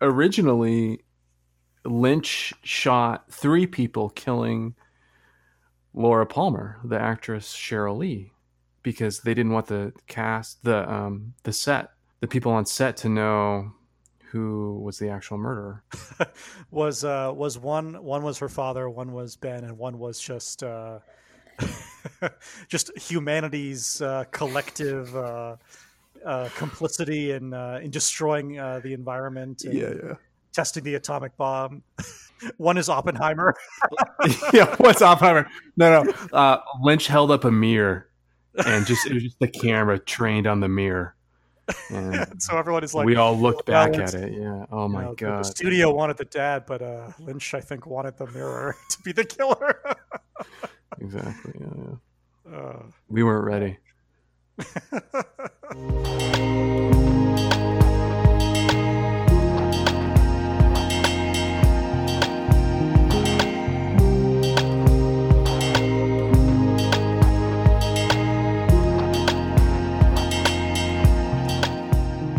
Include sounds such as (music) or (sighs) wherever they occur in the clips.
originally Lynch shot three people killing Laura Palmer, the actress Sheryl Lee, because they didn't want the cast, the um, the set, the people on set to know who was the actual murderer. (laughs) (laughs) was uh, was one one was her father, one was Ben, and one was just uh, (laughs) just humanity's uh, collective uh, complicity in uh, in destroying uh, the environment. and yeah. Testing the atomic bomb. (laughs) one is Oppenheimer. (laughs) yeah, what's Oppenheimer? No, no. Uh, Lynch held up a mirror, and just it was just the camera trained on the mirror, and (laughs) so everyone is like, we all looked back at it. Yeah. Oh you my know, god. The studio wanted the dad, but uh, Lynch, I think, wanted the mirror to be the killer. Exactly. Yeah, yeah. uh, We weren't ready. (laughs)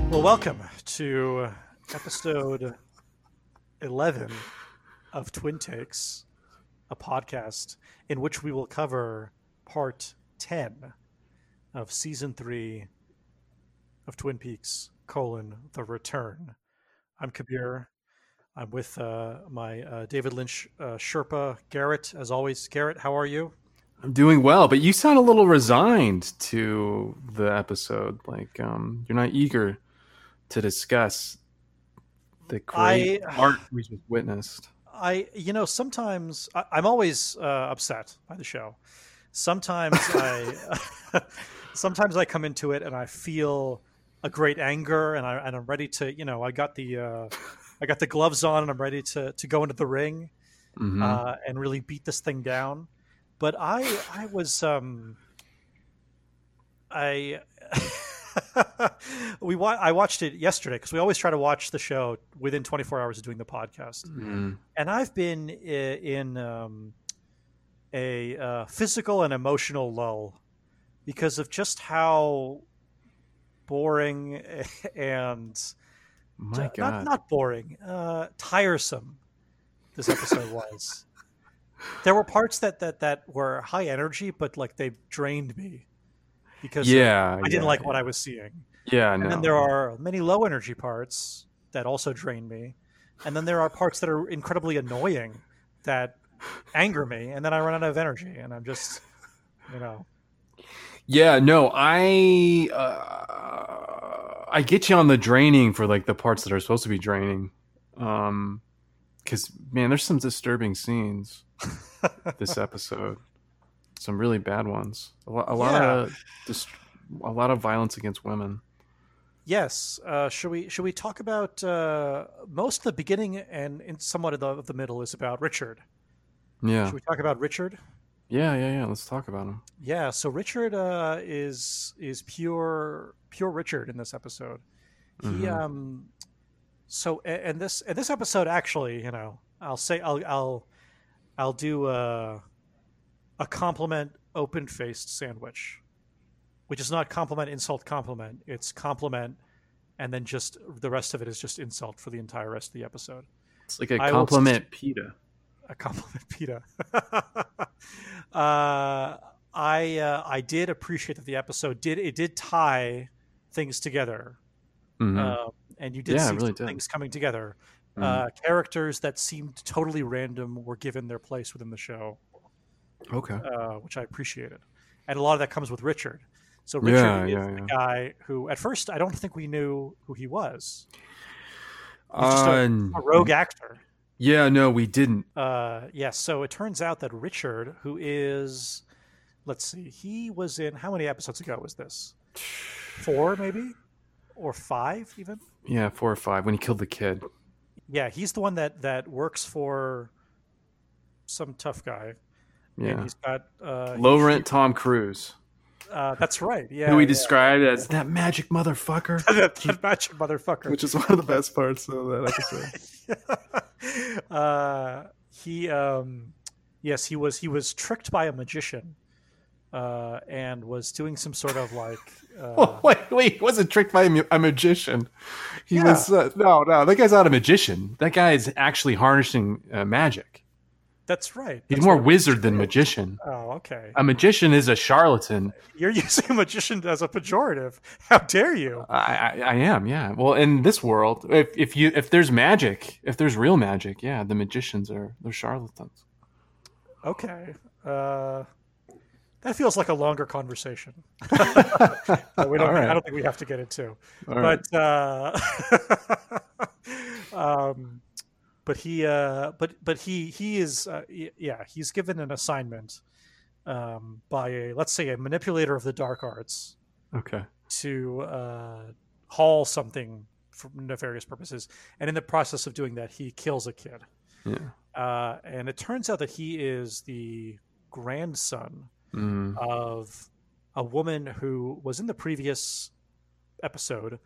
well, welcome to uh, episode 11 of Twin Takes, a podcast in which we will cover part 10 of season 3 of Twin Peaks, colon, The Return. I'm Kabir. I'm with uh, my uh, David Lynch uh, Sherpa, Garrett, as always. Garrett, how are you? I'm doing well, but you sound a little resigned to the episode. Like um, you're not eager to discuss the great I- art we just witnessed. I, you know, sometimes I, I'm always uh, upset by the show. Sometimes I, (laughs) sometimes I come into it and I feel a great anger, and I and I'm ready to, you know, I got the, uh, I got the gloves on, and I'm ready to to go into the ring Mhm. uh, and really beat this thing down. But I, I was, um, I. (laughs) we wa- I watched it yesterday because we always try to watch the show within 24 hours of doing the podcast Mhm. and I've been i- in um, a uh, physical and emotional lull because of just how boring (laughs) and My not God. not boring, uh, tiresome this episode (laughs) was. There were parts that that that were high energy, but like they drained me because yeah, I didn't yeah, like what I was seeing. Yeah, And no. then there are many low energy parts that also drain me. And then there are parts that are incredibly annoying that anger me. And then I run out of energy and I'm just, you know. Yeah, no, I uh, I get you on the draining for like the parts that are supposed to be draining. Um cuz man, there's some disturbing scenes (laughs) this episode. Some really bad ones. A, lo- a lot Yeah. of just a lot of violence against women. Yes. Uh, should we should we talk about uh, most of the beginning and in somewhat of the, of the middle is about Richard. Yeah. Should we talk about Richard? Yeah, yeah, yeah. Let's talk about him. Yeah, so Richard uh, is is pure pure Richard in this episode. He Mhm. um so a- and this and this episode actually, you know, I'll say I'll I'll I'll do a a compliment open faced sandwich, which is not compliment insult compliment. It's compliment, and then just the rest of it is just insult for the entire rest of the episode. It's like a I will compliment pita. A compliment (laughs) Peter. uh, I uh, I did appreciate that the episode did it did tie things together, Mhm. um, and you did Yeah, see really some did. things coming together. Mhm. Uh, characters that seemed totally random were given their place within the show, okay. uh, which I appreciated, and a lot of that comes with Richard. So Richard Yeah, is yeah, the guy who, at first, I don't think we knew who he was. He's just a, Uh, a rogue actor. Yeah, no, we didn't. Uh, yes. so it turns out that Richard, who is, let's see, he was in how many episodes ago was this? Four, maybe, or five, even. Yeah, four or five when he killed the kid. Yeah, he's the one that that works for some tough guy, and Yeah. he's got uh, Low he- rent Tom Cruise, Uh, that's right. Yeah, who we yeah. described as that magic motherfucker, (laughs) that, that magic motherfucker. which is one of the best parts of that episode. (laughs) uh, he um, yes he was he was tricked by a magician uh, and was doing some sort of like (laughs) Uh, Oh, wait, wait, he wasn't tricked by a, a magician. He Yeah. was uh, no, no. That guy's not a magician. That guy is actually harnessing uh, magic. That's right. He's That's more wizard than magician. Oh, okay. A magician is a charlatan. You're (laughs) using a magician as a pejorative. How dare you? I, I, I am, yeah. Well, in this world, if if you if there's magic, if there's real magic, yeah, the magicians are they're charlatans. Okay. Uh, that feels like a longer conversation. (laughs) We don't, right. I don't think we have to get into. All right. but uh, (laughs) um, but he uh, but but he he is uh, yeah he's given an assignment um, by a let's say a manipulator of the dark arts okay. to uh, haul something for nefarious purposes, and in the process of doing that, he kills a kid. Yeah. Uh, and it turns out that he is the grandson Mm. of a woman who was in the previous episode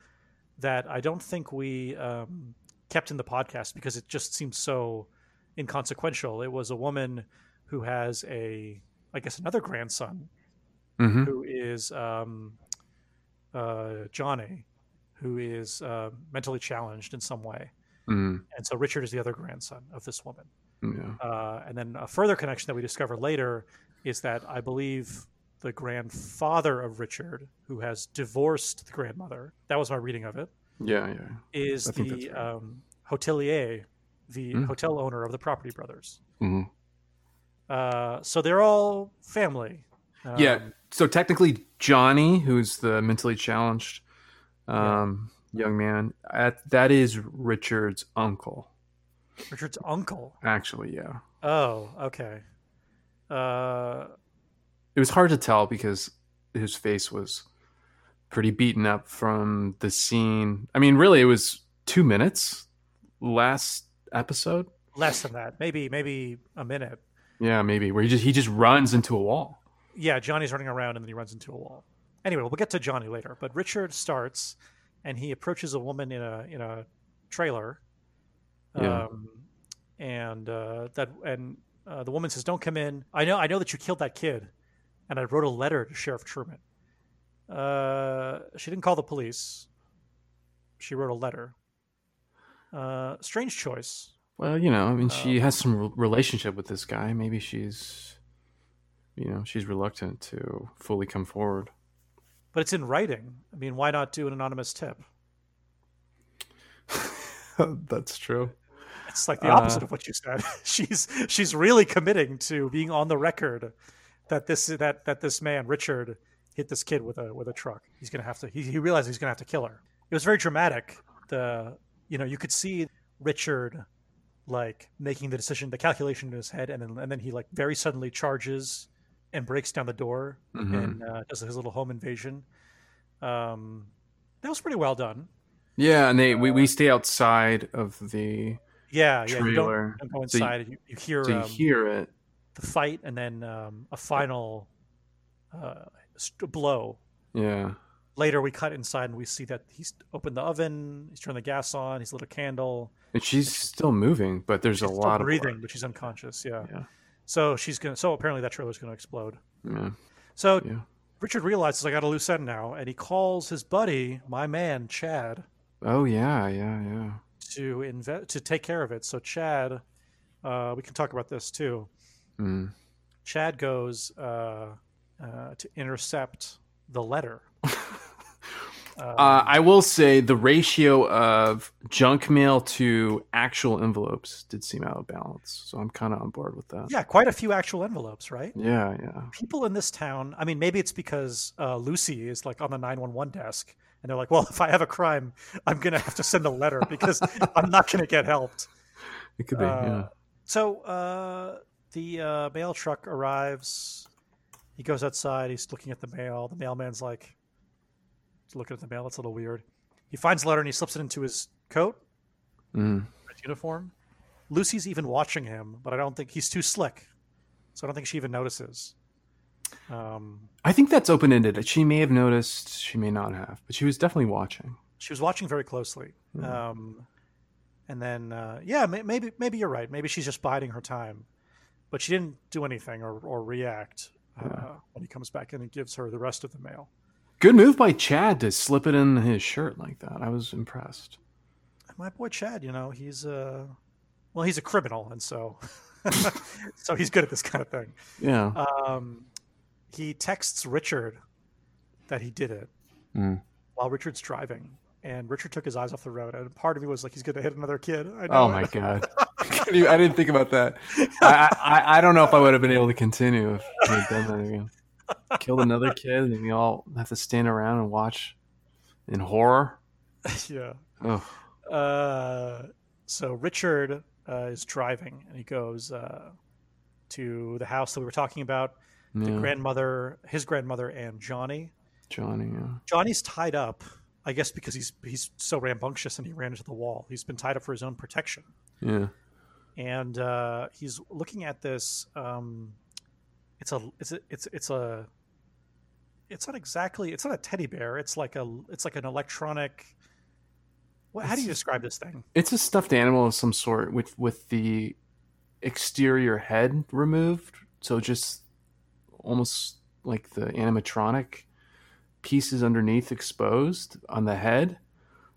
that I don't think we um, kept in the podcast because it just seems so inconsequential. It was a woman who has a, I guess, another grandson hmm who is um, uh, Johnny, who is uh, mentally challenged in some way. Mm. And so Richard is the other grandson of this woman. Yeah. Uh, and then a further connection that we discover later is that I believe the grandfather of Richard, who has divorced the grandmother, that was my reading of it, Yeah. Yeah. is I the right. um, hotelier, the Mm. hotel owner of the Property Brothers. Mhm. Uh, so they're all family. Um, yeah. So technically, Johnny, who's the mentally challenged um, young man, at, that is Richard's uncle. Richard's uncle. Actually, yeah. Oh, okay. Uh, It was hard to tell because his face was pretty beaten up from the scene. I mean, really, it was two minutes last episode. less than that, maybe maybe a minute. Yeah, maybe where he just he just runs into a wall. Yeah, Johnny's running around and then he runs into a wall. Anyway, we'll get to Johnny later. But Richard starts and he approaches a woman in a in a trailer. Yeah. Um, and uh, that and uh, the woman says, "Don't come in. I know I know that you killed that kid, and I wrote a letter to Sheriff Truman." Uh, she didn't call the police. She wrote a letter. Uh, strange choice. Well, you know, I mean, Uh, she has some re- relationship with this guy. Maybe she's, you know, she's reluctant to fully come forward. But it's in writing. I mean, why not do an anonymous tip? (laughs) That's true. It's like the Uh, opposite of what you said. (laughs) she's she's really committing to being on the record that this that that this man Richard hit this kid with a with a truck. He's gonna have to. He, he realized he's gonna have to kill her. It was very dramatic. The you know you could see Richard like making the decision, the calculation in his head, and then and then he like very suddenly charges and breaks down the door Mhm. and uh, does his little home invasion. Um, that was pretty well done. Yeah, and they we, we stay outside of the Yeah, yeah. You don't, trailer, don't go So inside. you, you hear so you um, hear it. the fight and then um, a final uh, st- blow. Yeah, Later, we cut inside and we see that he's opened the oven, he's turned the gas on, he's lit a candle. and she's still moving, but there's She's a lot of breathing, but she's unconscious. Yeah. Yeah, So she's gonna. So apparently that trailer's gonna explode. yeah, So yeah. Richard realizes I got a loose end now, and he calls his buddy, my man Chad, Oh yeah, yeah, yeah. to inve- to take care of it. So Chad, uh, we can talk about this too. Mm. Chad goes uh, uh, to intercept the letter. (laughs) Uh, I will say the ratio of junk mail to actual envelopes did seem out of balance, so I'm kind of on board with that. Yeah, quite a few actual envelopes, right? Yeah, yeah. People in this town, I mean, maybe it's because uh, Lucy is like on the 911 desk and they're like, well, (laughs) if I have a crime, I'm going to have to send a letter because (laughs) I'm not going to get helped. It could be. Uh, yeah. So uh, the uh, mail truck arrives. He goes outside. He's looking at the mail. The mailman's like, he's looking at the mail. That's a little weird. He finds the letter and he slips it into his coat, Mm. his uniform. Lucy's even watching him, but I don't think he's too slick. So I don't think she even notices. Um, I think that's open ended. She may have noticed, she may not have, but she was definitely watching. she was watching very closely. Um, and then, uh, yeah, maybe maybe you're right. Maybe she's just biding her time, but she didn't do anything or, or react uh, when he comes back in and gives her the rest of the mail. Good move by Chad to slip it in his shirt like that. I was impressed. My boy Chad, you know, he's a well, he's a criminal, and so (laughs) so he's good at this kind of thing. Yeah. Um, he texts Richard that he did it Mm. while Richard's driving, and Richard took his eyes off the road. And part of me was like, he's going to hit another kid. I know Oh it. my (laughs) god. I didn't think about that. I, I I don't know if I would have been able to continue if had done that again. Killed another kid, and we all have to stand around and watch in horror. (laughs) yeah. Oh, Uh, so Richard uh, is driving, and he goes uh, to the house that we were talking about. The grandmother, his grandmother, and Johnny. Johnny. Yeah. Johnny's tied up, I guess, because he's he's so rambunctious and he ran into the wall. He's been tied up for his own protection, Yeah. And uh, he's looking at this. Um, it's a it's a, it's it's a it's not exactly it's not a teddy bear. It's like a it's like an electronic. What, how do you describe this thing? It's a stuffed animal of some sort with with the exterior head removed, so just almost like the animatronic pieces underneath exposed on the head.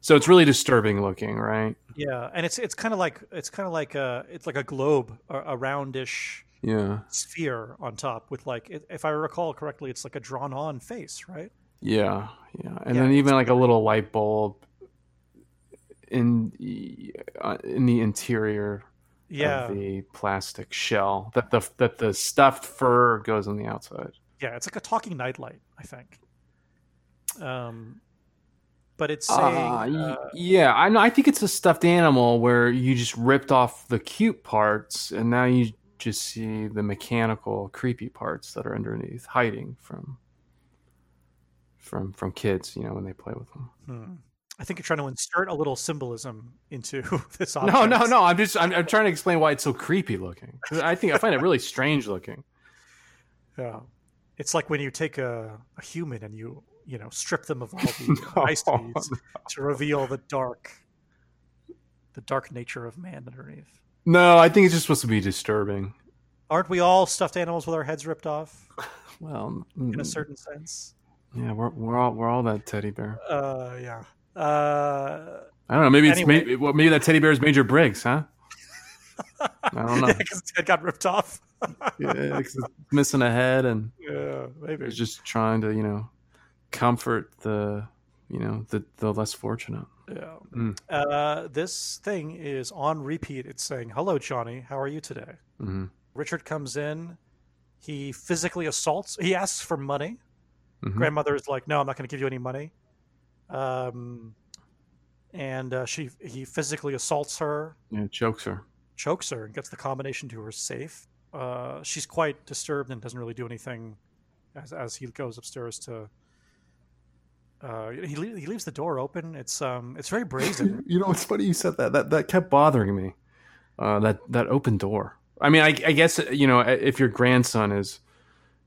So it's really disturbing looking, right? Yeah, and it's it's kind of like it's kind of like a it's like a globe, a, a roundish Yeah. sphere on top with like if I recall correctly, it's like a drawn on face, right? Yeah, yeah, and Yeah, then even like a little light bulb in the- uh, in the interior Yeah, of the plastic shell that the that the stuffed fur goes on the outside. yeah, it's like a talking nightlight, I think. Um, but it's Uh, saying y- uh, yeah, I know. I think it's a stuffed animal where you just ripped off the cute parts, and now you just see the mechanical, creepy parts that are underneath, hiding from from from kids. You know, when they play with them. hmm. I think you're trying to insert a little symbolism into (laughs) this. Object. No, no, no. I'm just I'm, I'm trying to explain why it's so creepy looking. I think I find it really strange looking. (laughs) Yeah, it's like when you take a, a human and you you know strip them of all (laughs) the ice niceties to reveal the dark, the dark nature of man underneath. No, I think it's just supposed to be disturbing. Aren't we all stuffed animals with our heads ripped off (laughs) Well, in a mm, certain sense? yeah, we're we're all we're all that teddy bear. Uh, yeah. Uh, I don't know. Maybe it's maybe well, maybe that teddy bear is Major Briggs, huh? (laughs) I don't know. because his head got ripped off. yeah, 'cause it's missing a head and yeah, maybe. it's just trying to you know comfort the you know the the less fortunate. Yeah. Mm. Uh, this thing is on repeat. It's saying, "Hello, Johnny. How are you today?" hmm Richard comes in. He physically assaults. He asks for money. Mhm. Grandmother is like, "No, I'm not going to give you any money." Um, and uh, she he physically assaults her, Yeah, chokes her. chokes her, and gets the combination to her safe. Uh, she's quite disturbed and doesn't really do anything as as he goes upstairs to. Uh, he le- he leaves the door open. It's um it's very (laughs) brazen. You know, it's funny you said that. That that kept bothering me. Uh, that that open door. I mean, I, I guess you know if your grandson is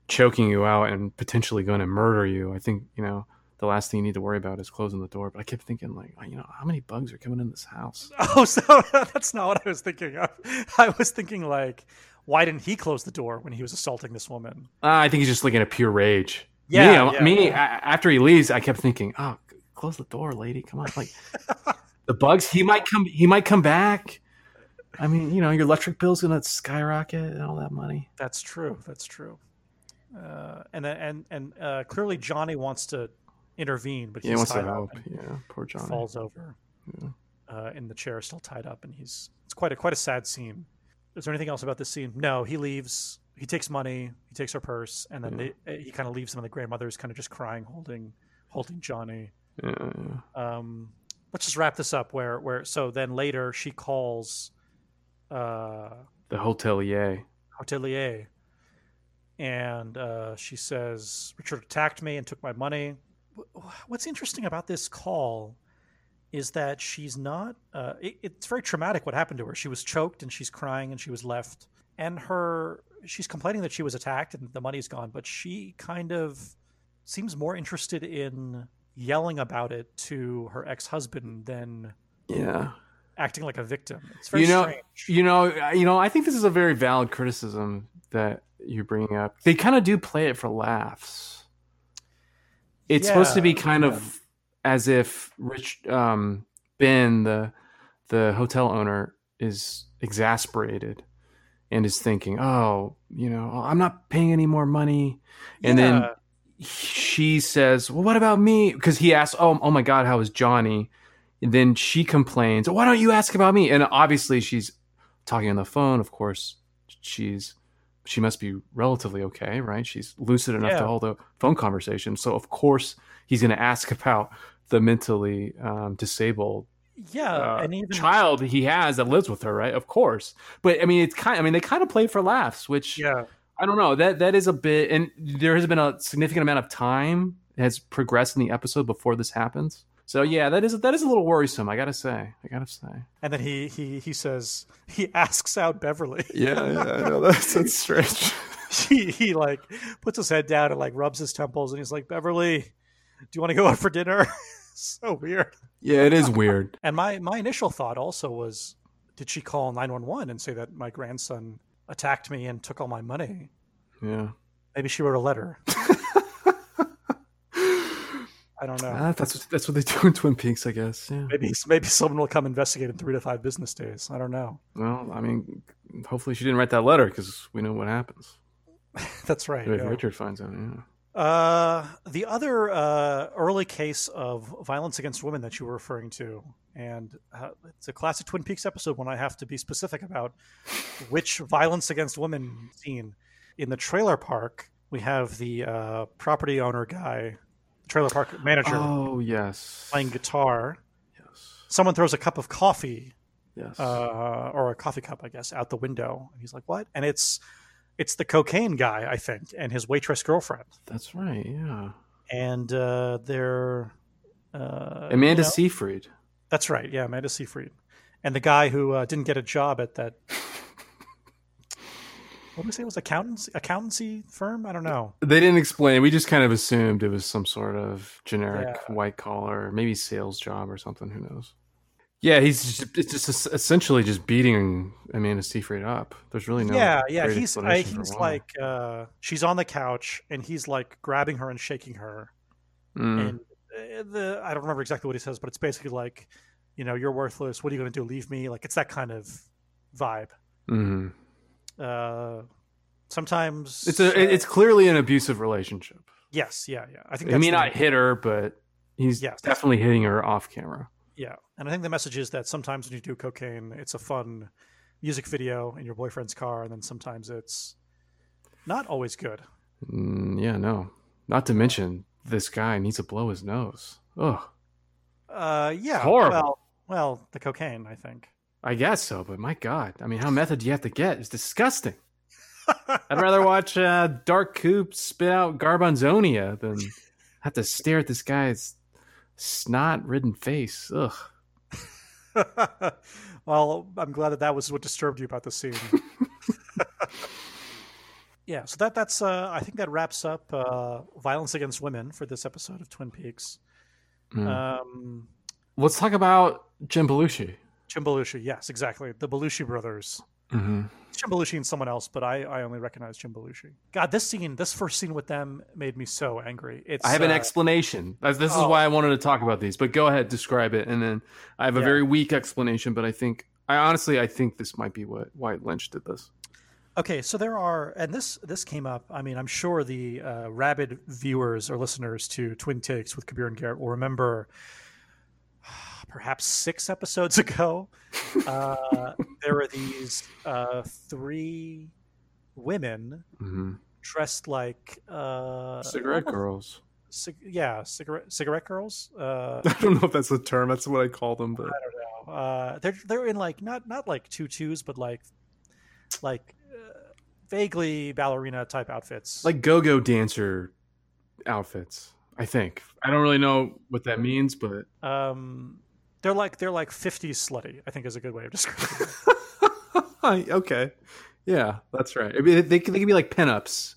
choking you out and potentially going to murder you, I think you know the last thing you need to worry about is closing the door. But I kept thinking, like, you know, how many bugs are coming in this house? (laughs) Oh, so (laughs) that's not what I was thinking of. I was thinking like, why didn't he close the door when he was assaulting this woman? Uh, I think he's just looking at pure rage. Yeah, me, yeah. me. after he leaves, I kept thinking, oh, close the door, lady. Come on, like (laughs) the bugs. He might come. He might come back. I mean, you know, your electric bill's gonna skyrocket and all that money. That's true. That's true. Uh, and and and uh, clearly Johnny wants to intervene, but Yeah, he's he wants to help. Yeah, poor Johnny. falls over Yeah. uh, in the chair, still tied up, and he's it's quite a quite a sad scene. Is there anything else about this scene? No, he leaves. He takes money. He takes her purse, and then Yeah. they, he kind of leaves them. And the grandmother's kind of just crying, holding holding Johnny. Yeah, yeah. um, let's just wrap this up where where so then later she calls uh The hotelier. hotelier and uh, she says richard attacked me and took my money what's interesting about this call is that she's not uh, it, it's very traumatic what happened to her she was choked and she's crying and she was left and her she's complaining that she was attacked and the money's gone but she kind of seems more interested in yelling about it to her ex-husband than Yeah. acting like a victim it's very You know- strange You know, I- you know. I think this is a very valid criticism that you're bringing up. They kind of do play it for laughs. it's supposed to be kind yeah. of as if Rich um, Ben, the the hotel owner, is exasperated and is thinking, "Oh, you know, I'm not paying any more money," and then she says, "Well, what about me?" Because he asks, "Oh, oh my God, how is Johnny?" And then she complains, "Why don't you ask about me?" And obviously, she's talking on the phone. Of course, she's she must be relatively okay, right? She's lucid enough Yeah. to hold a phone conversation. So of course, he's going to ask about the mentally um, disabled yeah, uh, and even child he has that lives with her, right? Of course, but I mean, it's kind. I mean, they kind of play for laughs, which yeah, I don't know. That that is a bit, and there has been a significant amount of time has progressed in the episode before this happens. So yeah, that is that is a little worrisome. I gotta say. I gotta say. and then he he he says he asks out Beverly. (laughs) Yeah, yeah, I know that's that's strange. (laughs) he he like puts his head down and like rubs his temples and he's like Beverly, do you want to go out for dinner? (laughs) (laughs) so weird. yeah, it is weird. (laughs) And my my initial thought also was, did she call nine one one and say that my grandson attacked me and took all my money? Yeah, Maybe she wrote a letter. (laughs) I don't know. Ah, that's what, that's what they do in Twin Peaks, I guess. Yeah. Maybe maybe someone will come investigate in three to five business days. I don't know. Well, I mean, hopefully she didn't write that letter because we know what happens That's right. if yeah. Richard finds out. Yeah. Uh, the other uh, early case of violence against women that you were referring to, and uh, it's a classic Twin Peaks episode when I have to be specific about which violence against women scene. In the trailer park, we have the uh, property owner guy, trailer park manager, Oh yes. playing guitar. Yes. Someone throws a cup of coffee, Yes. uh, or a coffee cup, I guess, out the window. And he's like, "What?" And it's it's the cocaine guy, I think, and his waitress girlfriend. That's right. Yeah. and uh, they're uh, Amanda you know- Seyfried. That's right. Yeah, Amanda Seyfried, and the guy who uh, didn't get a job at that. (laughs) What did we say it was accountancy accountancy firm? I don't know. They didn't explain. We just kind of assumed it was some sort of generic white collar, maybe sales job or something. Who knows? Yeah, he's just, it's just essentially just beating Amanda Seyfried up. There's really no. yeah, yeah. He's I, he's like uh, she's on the couch and he's like grabbing her and shaking her, Mm. and uh, the I don't remember exactly what he says, but it's basically like, you know, you're worthless. What are you going to do? Leave me? Like it's that kind of vibe. Mhm. Uh, sometimes It's a. uh, It's clearly an abusive relationship. yes, yeah, yeah. I think He may not hit her, but he's Yes. definitely hitting her off camera. Yeah, and I think the message is that sometimes when you do cocaine, it's a fun music video in your boyfriend's car, and then sometimes it's not always good. Mm, yeah, no. Not to mention, this guy needs to blow his nose. Ugh. Uh, yeah, horrible. well, well, the cocaine, I think. I guess so, but my God, I mean, how method do you have to get? It's disgusting. I'd rather (laughs) watch uh, Dark Coop spit out Garbanzonia than have to stare at this guy's snot-ridden face. Ugh. (laughs) well, I'm glad that that was what disturbed you about the scene. (laughs) yeah, so that that's uh, I think that wraps up uh, violence against women for this episode of Twin Peaks. Mm. Um, Let's talk about Jim Belushi. Jim Belushi, yes, exactly, the Belushi brothers. Mm-hmm. Jim Belushi and someone else, but I, I only recognize Jim Belushi. God, this scene, this first scene with them made me so angry. It's I have an uh, explanation. This is oh. why I wanted to talk about these. But go ahead, describe it, and then I have a Yeah. very weak explanation. But I think, I honestly, I think this might be what why Lynch did this. Okay, so there are, and this this came up. I mean, I'm sure the uh, rabid viewers or listeners to Twin Takes with Kabir and Garrett will remember, (sighs) perhaps six episodes (laughs) ago, uh, there were these uh, three women hmm dressed like uh, Cigarette girls. cig- yeah, cigarette cigarette girls. Uh, (laughs) I don't know if that's the term. That's what I call them. But I don't know. uh, they're they're in like not not like tutus, but like like uh, vaguely ballerina type outfits. like go-go dancer outfits. I think I don't really know what that means, but um, they're like they're like 50s slutty. I think is a good way of describing it. (laughs) okay, yeah, that's right. I mean, they, they can be like pinups.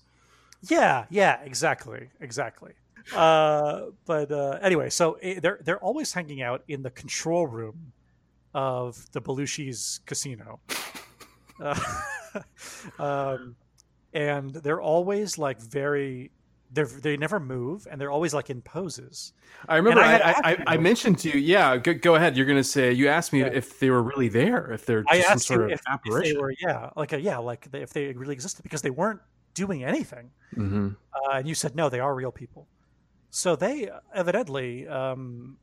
yeah, yeah, exactly, exactly. Uh, but uh, anyway, so eh, they're they're always hanging out in the control room of the Belushi's casino. (laughs) Uh, (laughs) um, and they're always like very They're they never move, and they're always like in poses. I remember I I, I, I, mentioned to you, yeah, go, go ahead. You're going to say, you asked me Yeah. if they were really there, if they're just some sort of if, if apparition. they were, yeah, like a, yeah, like they, if they really existed because they weren't doing anything. hmm Uh, and you said no, they are real people. So they evidently um,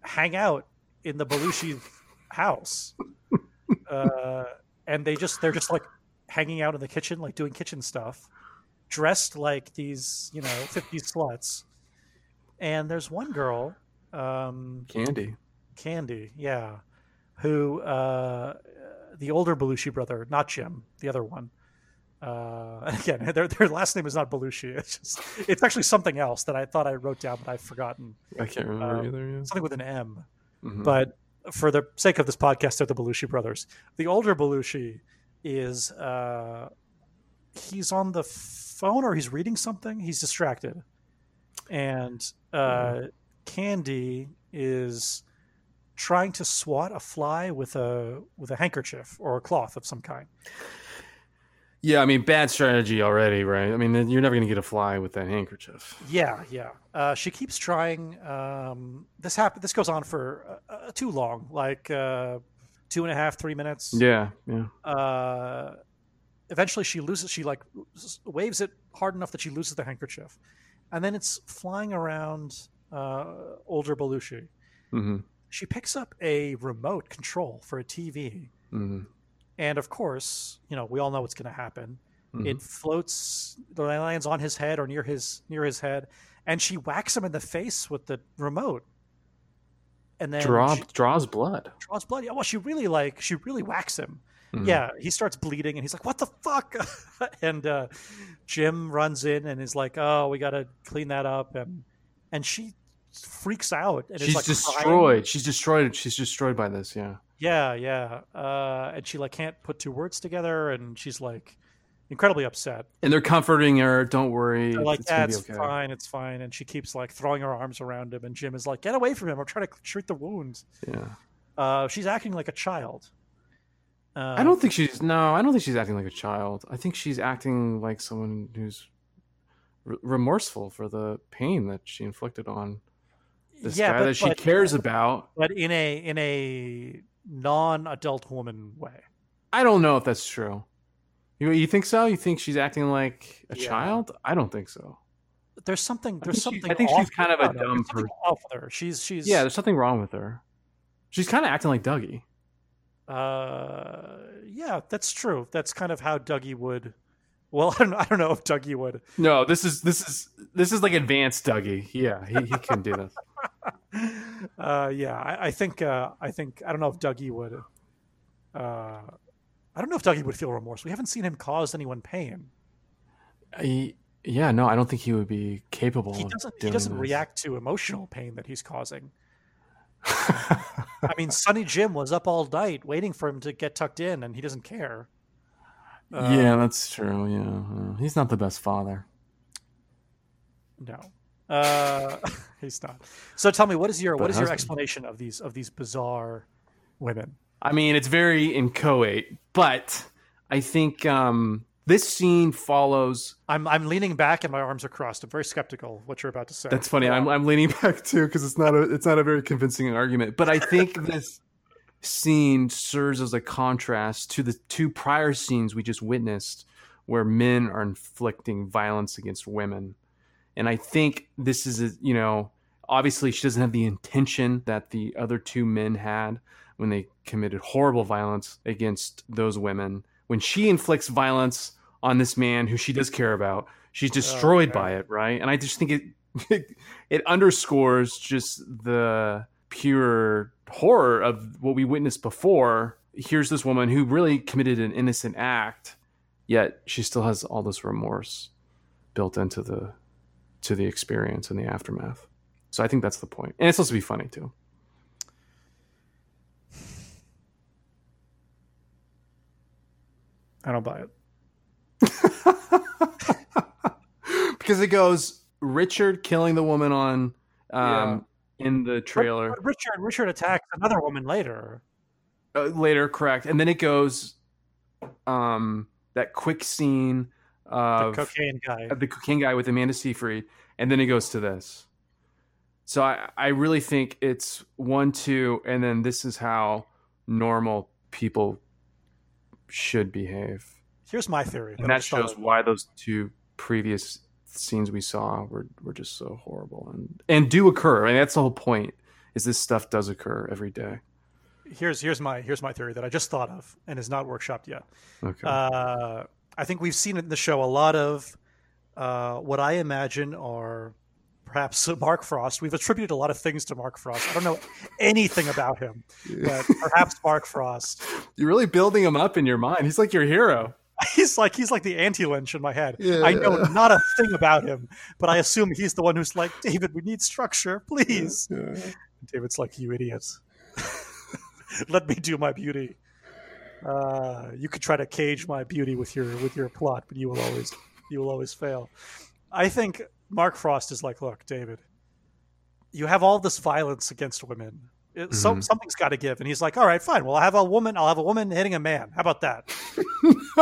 hang out in the Belushi (laughs) house, uh, and they just they're just like hanging out in the kitchen, like doing kitchen stuff, dressed like these you know 50 sluts. And there's one girl, um, Candy. Candy, yeah, who uh, the older Belushi brother, not Jim, the other one. Uh, (laughs) again, their their last name is not Belushi. (laughs) It's just it's actually something else that I thought I wrote down, but I've forgotten. I can't remember Um, either. Yeah. Something with an M. Mhm. But for the sake of this podcast, they're the Belushi brothers. The older Belushi is uh, he's on the phone or he's reading something. He's distracted, and uh, Candy is trying to swat a fly with a with a handkerchief or a cloth of some kind. yeah, I mean, bad strategy already, right? I mean, you're never going to get a fly with that handkerchief. Yeah, yeah. Uh, she keeps trying. Um, this happen. This goes on for uh, uh, too long, like uh, two and a half, three minutes. Yeah, yeah. Eventually she loses she like waves it hard enough that she loses the handkerchief. And then it's flying around uh, older belushi. Hmm she picks up a remote control for a tv hmm and of course you know we all know what's going to happen. Mhm. it floats the lands on his head or near his near his head and she whacks him in the face with the remote. And then Draw, she draws blood. draws blood. Yeah, well she really like she really whacks him Mhm. yeah he starts bleeding and he's like what the fuck (laughs) and uh, jim runs in and is like oh we gotta clean that up and and she freaks out and She's is like crying. destroyed. She's destroyed. She's destroyed by this. Yeah. yeah yeah uh, and she like can't put two words together and she's like incredibly upset And they're comforting her. Don't worry. They're like it's gonna that's okay. fine it's fine and she keeps like throwing her arms around him and jim is like get away from him i'm trying to treat the wounds Yeah. uh, she's acting like a child uh, I don't think she's no. I don't think she's acting like a child. I think she's acting like someone who's re- remorseful for the pain that she inflicted on this yeah, guy but, that she but- cares about. but in a in a non-adult woman way. I don't know if that's true. You you think so? You think she's acting like a Yeah. child? I don't think so. There's something. There's she- something. I think she's kind of a dumb person. off with her. She's she's Yeah, there's something wrong with her. She's kind of acting like Dougie. Uh, yeah, that's true. That's kind of how Dougie would. Well, (laughs) I don't, I don't know if Dougie would. No, this is this is this is like advanced Dougie. Yeah, he, he can do this. (laughs) Uh, yeah, I, I think. Uh, I think. I don't know if Dougie would. Uh, I don't know if Dougie would feel remorse. We haven't seen him cause anyone pain. I, yeah, no, I don't think he would be capable. He of doesn't. He doesn't this. react to emotional pain that he's causing. I mean, Sonny Jim was up all night waiting for him to get tucked in, and he doesn't care. Uh, yeah, that's true. Yeah, he's not the best father. No, uh, (laughs) he's not. So tell me, what is your But what is your explanation of these of these bizarre women? I mean, it's very inchoate, but I think um, this scene follows. I'm I'm leaning back and my arms are crossed. I'm very skeptical of what you're about to say. That's funny. I'm. I'm leaning (laughs) back too because it's not a it's not a very convincing argument. But I think (laughs) this scene serves as a contrast to the two prior scenes we just witnessed, where men are inflicting violence against women, and I think this is a you know obviously she doesn't have the intention that the other two men had when they committed horrible violence against those women. When she inflicts violence on this man who she does care about, she's oh, destroyed Okay. by it, right? And I just think (laughs) it it underscores just the pure horror of what we witnessed before. Here's this woman who really committed an innocent act, yet she still has all this remorse built into the to the experience and the aftermath. So I think that's the point. And it's supposed to be funny too. I don't buy it. (laughs) because it goes Richard killing the woman on um in the trailer. But Richard Richard attacks another woman later. uh, later correct and then it goes um that quick scene of the cocaine guy. the cocaine guy with Amanda Seyfried, and then it goes to this. So I, I really think it's one, two, and then this is how normal people should behave. Here's my theory. And that shows why those two previous scenes we saw were, were just so horrible and and do occur. I mean, that's the whole point. Is this stuff does occur every day? Here's here's my here's my theory that I just thought of and is not workshopped yet. Okay. Uh, I think we've seen in the show a lot of uh, what I imagine are perhaps (laughs) Mark Frost. We've attributed a lot of things to Mark Frost. I don't know anything about him, but (laughs) perhaps Mark Frost. You're really building him up in your mind. He's like your hero. (laughs) He's like he's like the anti-lynch in my head. Yeah. I know not a thing about him, but I assume he's the one who's like, David, we need structure, please. Yeah. David's like, you idiots. (laughs) Let me do my beauty. Uh, you could try to cage my beauty with your with your plot, but you will always you will always fail. I think Mark Frost is like, look, David, you have all this violence against women. It, so, Mhm. something's got to give, and he's like, all right, fine. Well, I'll have a woman. I'll have a woman hitting a man. How about that? (laughs)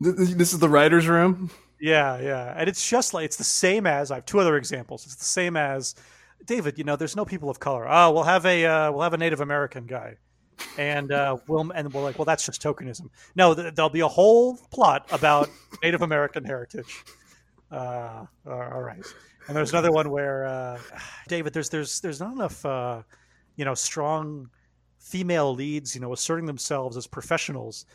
this is the writer's room. Yeah, yeah. And it's just like it's the same as I have two other examples. It's the same as David. You know, there's no people of color. Oh, we'll have a uh, we'll have a Native American guy, and uh, we'll and we're like, well, that's just tokenism. No, th- there'll be a whole plot about Native American heritage. Uh, all right. And there's another one where uh, (sighs) David, there's there's there's not enough, uh, you know, strong female leads, you know, asserting themselves as professionals.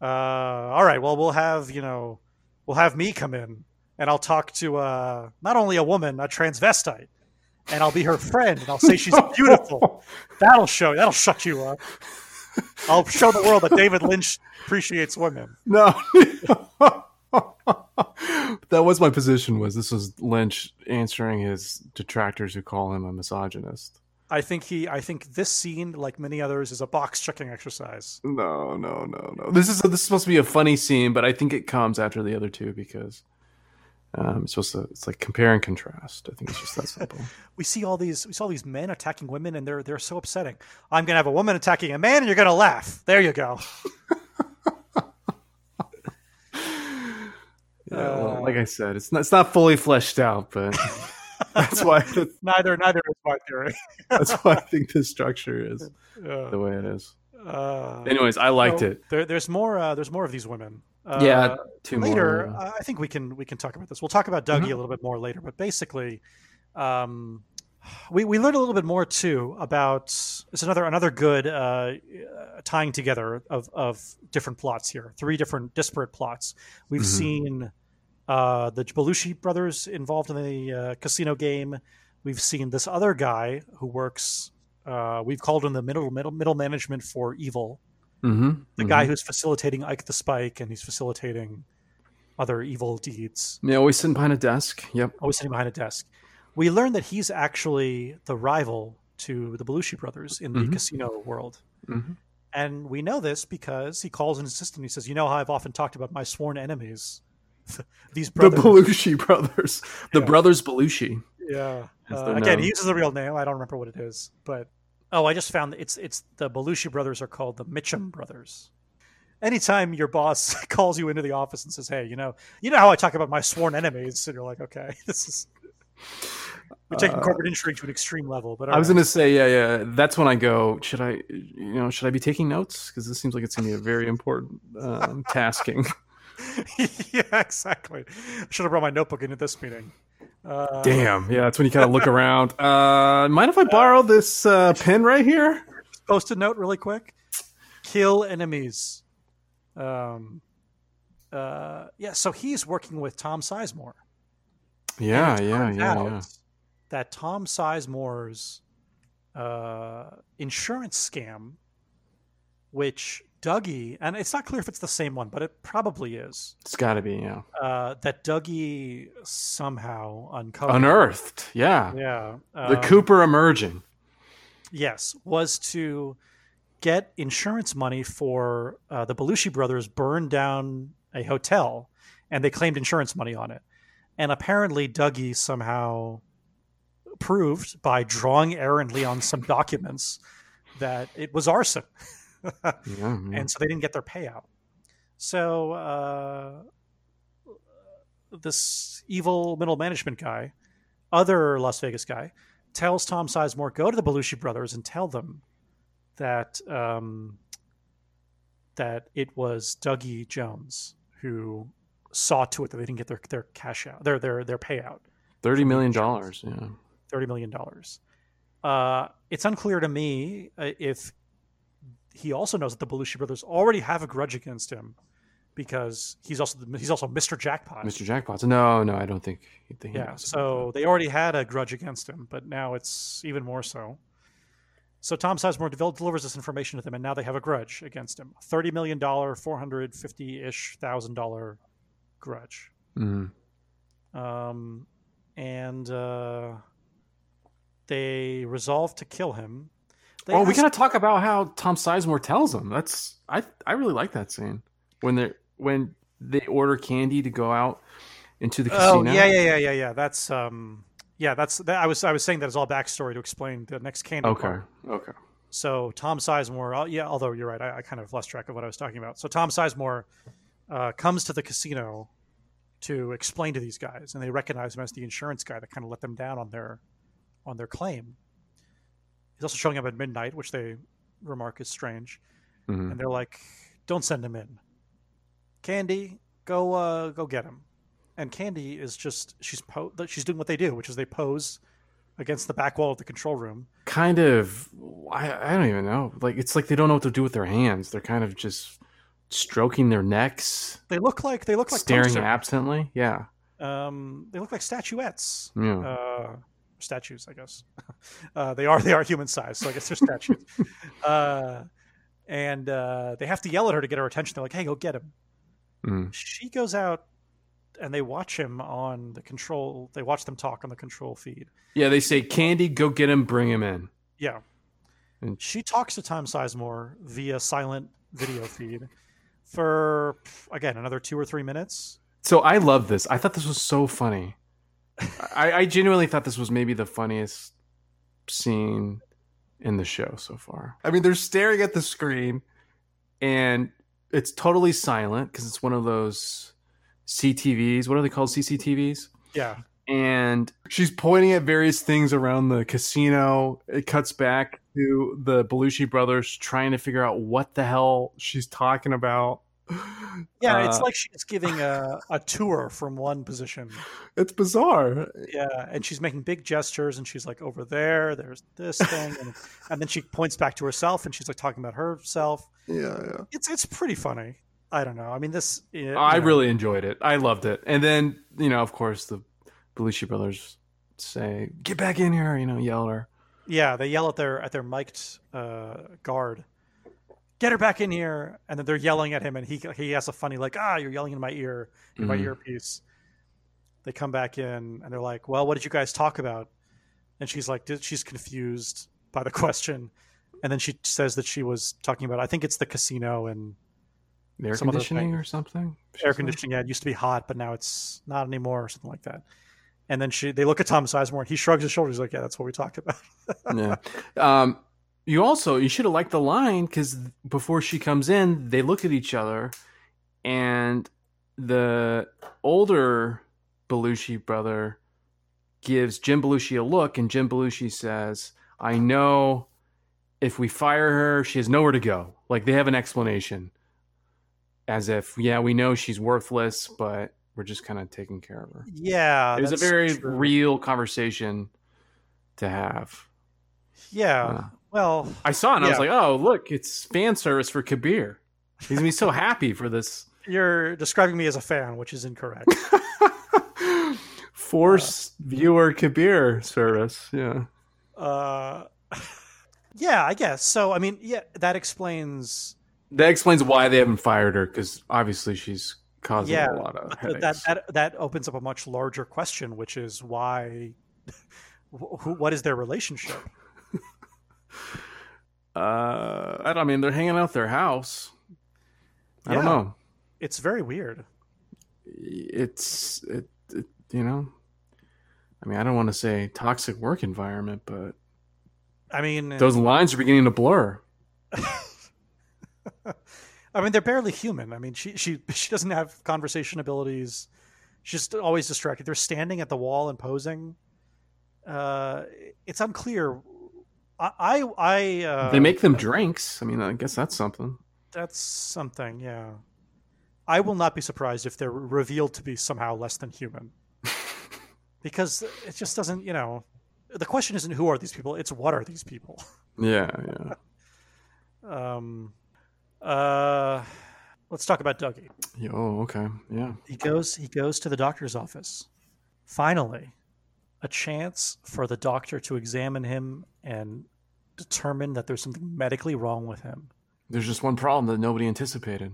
Uh, all right, well, we'll have you know, we'll have me come in, and I'll talk to uh, not only a woman, a transvestite, and I'll be her friend, and I'll say she's (laughs) beautiful. That'll show. That'll shut you up. I'll show the world that David Lynch appreciates women. No. (laughs) that was my position. Was this was Lynch answering his detractors who call him a misogynist? I think he. I think this scene, like many others, is a box checking exercise. No, no, no, no. This is this is supposed to be a funny scene, but I think it comes after the other two because um, it's supposed to. It's like compare and contrast. I think it's just that (laughs) simple. We see all these. We saw these men attacking women, and they're they're so upsetting. I'm gonna have a woman attacking a man, and you're gonna laugh. There you go. (laughs) Yeah, well, Uh, like I said, it's not it's not fully fleshed out, but (laughs) that's why Neither neither is my theory. (laughs) that's why I think the structure is (laughs) Uh, the way it is. uh, Anyways, I liked so it. There, there's more. Uh, there's more of these women. Uh, yeah, two later, more. uh, I think we can we can talk about this. We'll talk about Dougie Mhm. a little bit more later, but basically, um, we we learned a little bit more too about it's another another good uh, uh, tying together of of different plots here. Three different disparate plots. We've Mhm. seen uh, the Belushi brothers involved in the uh, casino game. We've seen this other guy who works. Uh, we've called him the middle middle middle management for evil mm-hmm, the guy who's facilitating Ike the Spike and he's facilitating other evil deeds, yeah, always sitting behind a desk. Yep. always sitting behind a desk. We learn that he's actually the rival to the Belushi brothers in the Mhm. casino world. Mm-hmm. And we know this because he calls an assistant. He says, You know how I've often talked about my sworn enemies? (laughs) These The. Belushi brothers, the Yeah. brothers Belushi. Yeah. Uh, again, known. he uses the real name. I don't remember what it is, but oh, I just found that it's it's the Belushi brothers are called the Mitchum brothers. Anytime your boss (laughs) calls you into the office and says, "Hey, you know, you know how I talk about my sworn enemies," and you're like, "Okay, (laughs) this is you're taking Uh, corporate intrigue to an extreme level." But I was all gonna say, yeah, yeah. That's when I go. Should I, you know, should I be taking notes? Because this seems like it's gonna be a very important um, tasking. (laughs) yeah, exactly. I should have brought my notebook into this meeting. Uh, Damn. Yeah, that's when you kind of look around. (laughs) Uh, mind if I borrow this uh, pen right here? Post a note really quick kill enemies um uh yeah so he's working with tom sizemore Yeah, yeah, yeah, yeah. that tom sizemore's uh insurance scam which dougie and it's not clear if it's the same one but it probably is It's got to be, yeah. uh that dougie somehow uncovered Unearthed. Yeah. yeah The um, Cooper emerging. Yes, was to get insurance money for uh, the Belushi brothers burned down a hotel, and they claimed insurance money on it. And apparently, Dougie somehow proved by drawing errantly on some documents that it was arson, (laughs) (laughs) And so they didn't get their payout. So uh, this evil middle management guy, other Las Vegas guy, tells Tom Sizemore go to the Belushi brothers and tell them that um, that it was Dougie Jones who saw to it that they didn't get their their cash out, their their their payout, Thirty million dollars. Yeah. thirty million dollars. Uh, it's unclear to me uh, if he also knows that the Belushi brothers already have a grudge against him because he's also the, he's also Mr. Jackpot. Mr. Jackpots. No, no, I don't think. he- he Yeah, so they already had a grudge against him, but now it's even more so. So Tom Sizemore delivers this information to them, and now they have a grudge against him. Thirty million dollar, four hundred fifty ish thousand dollar grudge. Mhm. Um, and uh, they resolve to kill him. They Oh, we ask- gotta talk about how Tom Sizemore tells them. That's I I really like that scene when they when they order Candy to go out into the Oh casino. yeah, yeah, yeah, yeah, yeah. That's um, yeah. That's that, I was I was saying that is all backstory to explain the next candy. Okay. part. Okay. So Tom Sizemore, uh, yeah, although you're right, I, I kind of lost track of what I was talking about. So Tom Sizemore uh, comes to the casino to explain to these guys, and they recognize him as the insurance guy that kind of let them down on their on their claim. He's also showing up at midnight, which they remark is strange, Mhm. and they're like, "Don't send him in, Candy, go uh, go get him." And Candy is just she's po- she's doing what they do, which is they pose against the back wall of the control room. Kind of. I I don't even know. Like it's like they don't know what to do with their hands. They're kind of just stroking their necks, They look like they look like staring absently. Yeah. Um, they look like statuettes. Yeah. Uh, statues, I guess. (laughs) uh, they are they are human size, so I guess they're statues. (laughs) uh, and uh, they have to yell at her to get her attention. They're like, "Hey, go get him." Mhm. She goes out, and they watch him on the control. They watch them talk on the control feed. Yeah. They say, "Candy, go get him. Bring him in." Yeah. And- She talks to Tom Sizemore via silent video feed for again another two or three minutes. So I love this. I thought this was so funny. I, I genuinely thought this was maybe the funniest scene in the show so far. I mean, they're staring at the screen, and it's totally silent because it's one of those CTVs. What are they called? CCTVs. Yeah. And she's pointing at various things around the casino. It cuts back to the Belushi brothers trying to figure out what the hell she's talking about. Yeah, it's Uh, like she's giving a, a tour from one position. it's bizarre. Yeah, and she's making big gestures, and she's like, "Over there, there's this thing," and, (laughs) and then she points back to herself, and she's like talking about herself. Yeah, yeah. It's it's pretty funny. I don't know. I mean, this. you I know, really enjoyed it. I loved it. And then, you know, of course, the Belushi brothers say, "Get back in here!" You know, yell at her. Yeah, they yell at their at their mic'd uh, guard, "Get her back in here!" And then they're yelling at him, and he he has a funny like, "Ah, you're yelling in my ear, in my Mhm. earpiece." They come back in, and they're like, "Well, what did you guys talk about?" And she's like, she's confused by the (laughs) question, and then she says that she was talking about, I think it's the casino and Air Some conditioning or something. air said? conditioning. Yeah, it used to be hot, but now it's not anymore, or something like that. And then she, they look at Tom Sizemore, and he shrugs his shoulders, he's like, "Yeah, that's what we talked about." (laughs) yeah. Um, you also you should have liked the line because before she comes in, they look at each other, and the older Belushi brother gives Jim Belushi a look, and Jim Belushi says, "I know if we fire her, she has nowhere to go." Like they have an explanation, as if, yeah, we know she's worthless, but we're just kind of taking care of her. yeah, it was a very true. real conversation to have. Yeah. Uh, well, I saw it and I was like, oh, look, it's fan service for Kabir. He's going to be so happy for this (laughs) you're describing me as a fan, which is incorrect. (laughs) force viewer Kabir service. Yeah. uh, (laughs) yeah, I guess. So, I mean, yeah, that explains. That explains why they haven't fired her because obviously she's causing Yeah, a lot of headaches. that, that that opens up a much larger question, which is why. What is their relationship? Uh, I don't I mean, they're hanging out their house. I don't know. It's very weird. It's, it, it, you know, I mean, I don't want to say toxic work environment, but I mean, those lines are beginning to blur. (laughs) I mean, they're barely human. I mean, she she (laughs) she doesn't have conversation abilities. She's just always distracted. They're standing at the wall and posing. Uh, it's unclear. I, I, uh, they make them drinks. I mean, I guess that's something. That's something, yeah. I will not be surprised if they're revealed to be somehow less than human. (laughs) because it just doesn't, you know. The question isn't who are these people, it's what are these people? (laughs) Yeah, yeah. (laughs) um uh let's talk about Dougie. Oh, okay. Yeah. He goes he goes to the doctor's office. Finally, a chance for the doctor to examine him and determine that there's something medically wrong with him. There's just one problem that nobody anticipated.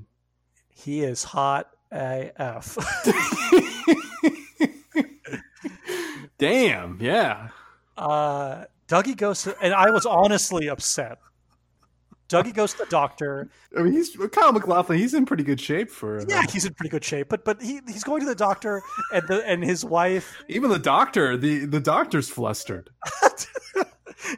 He is hot AF. (laughs) Damn, yeah. Uh, Dougie goes to, and I was honestly upset. Dougie goes to the doctor. I mean, he's Kyle MacLachlan. He's in pretty good shape for. Yeah, he's in pretty good shape. But but he he's going to the doctor, and the and his wife. Even the doctor, the the doctor's flustered. (laughs)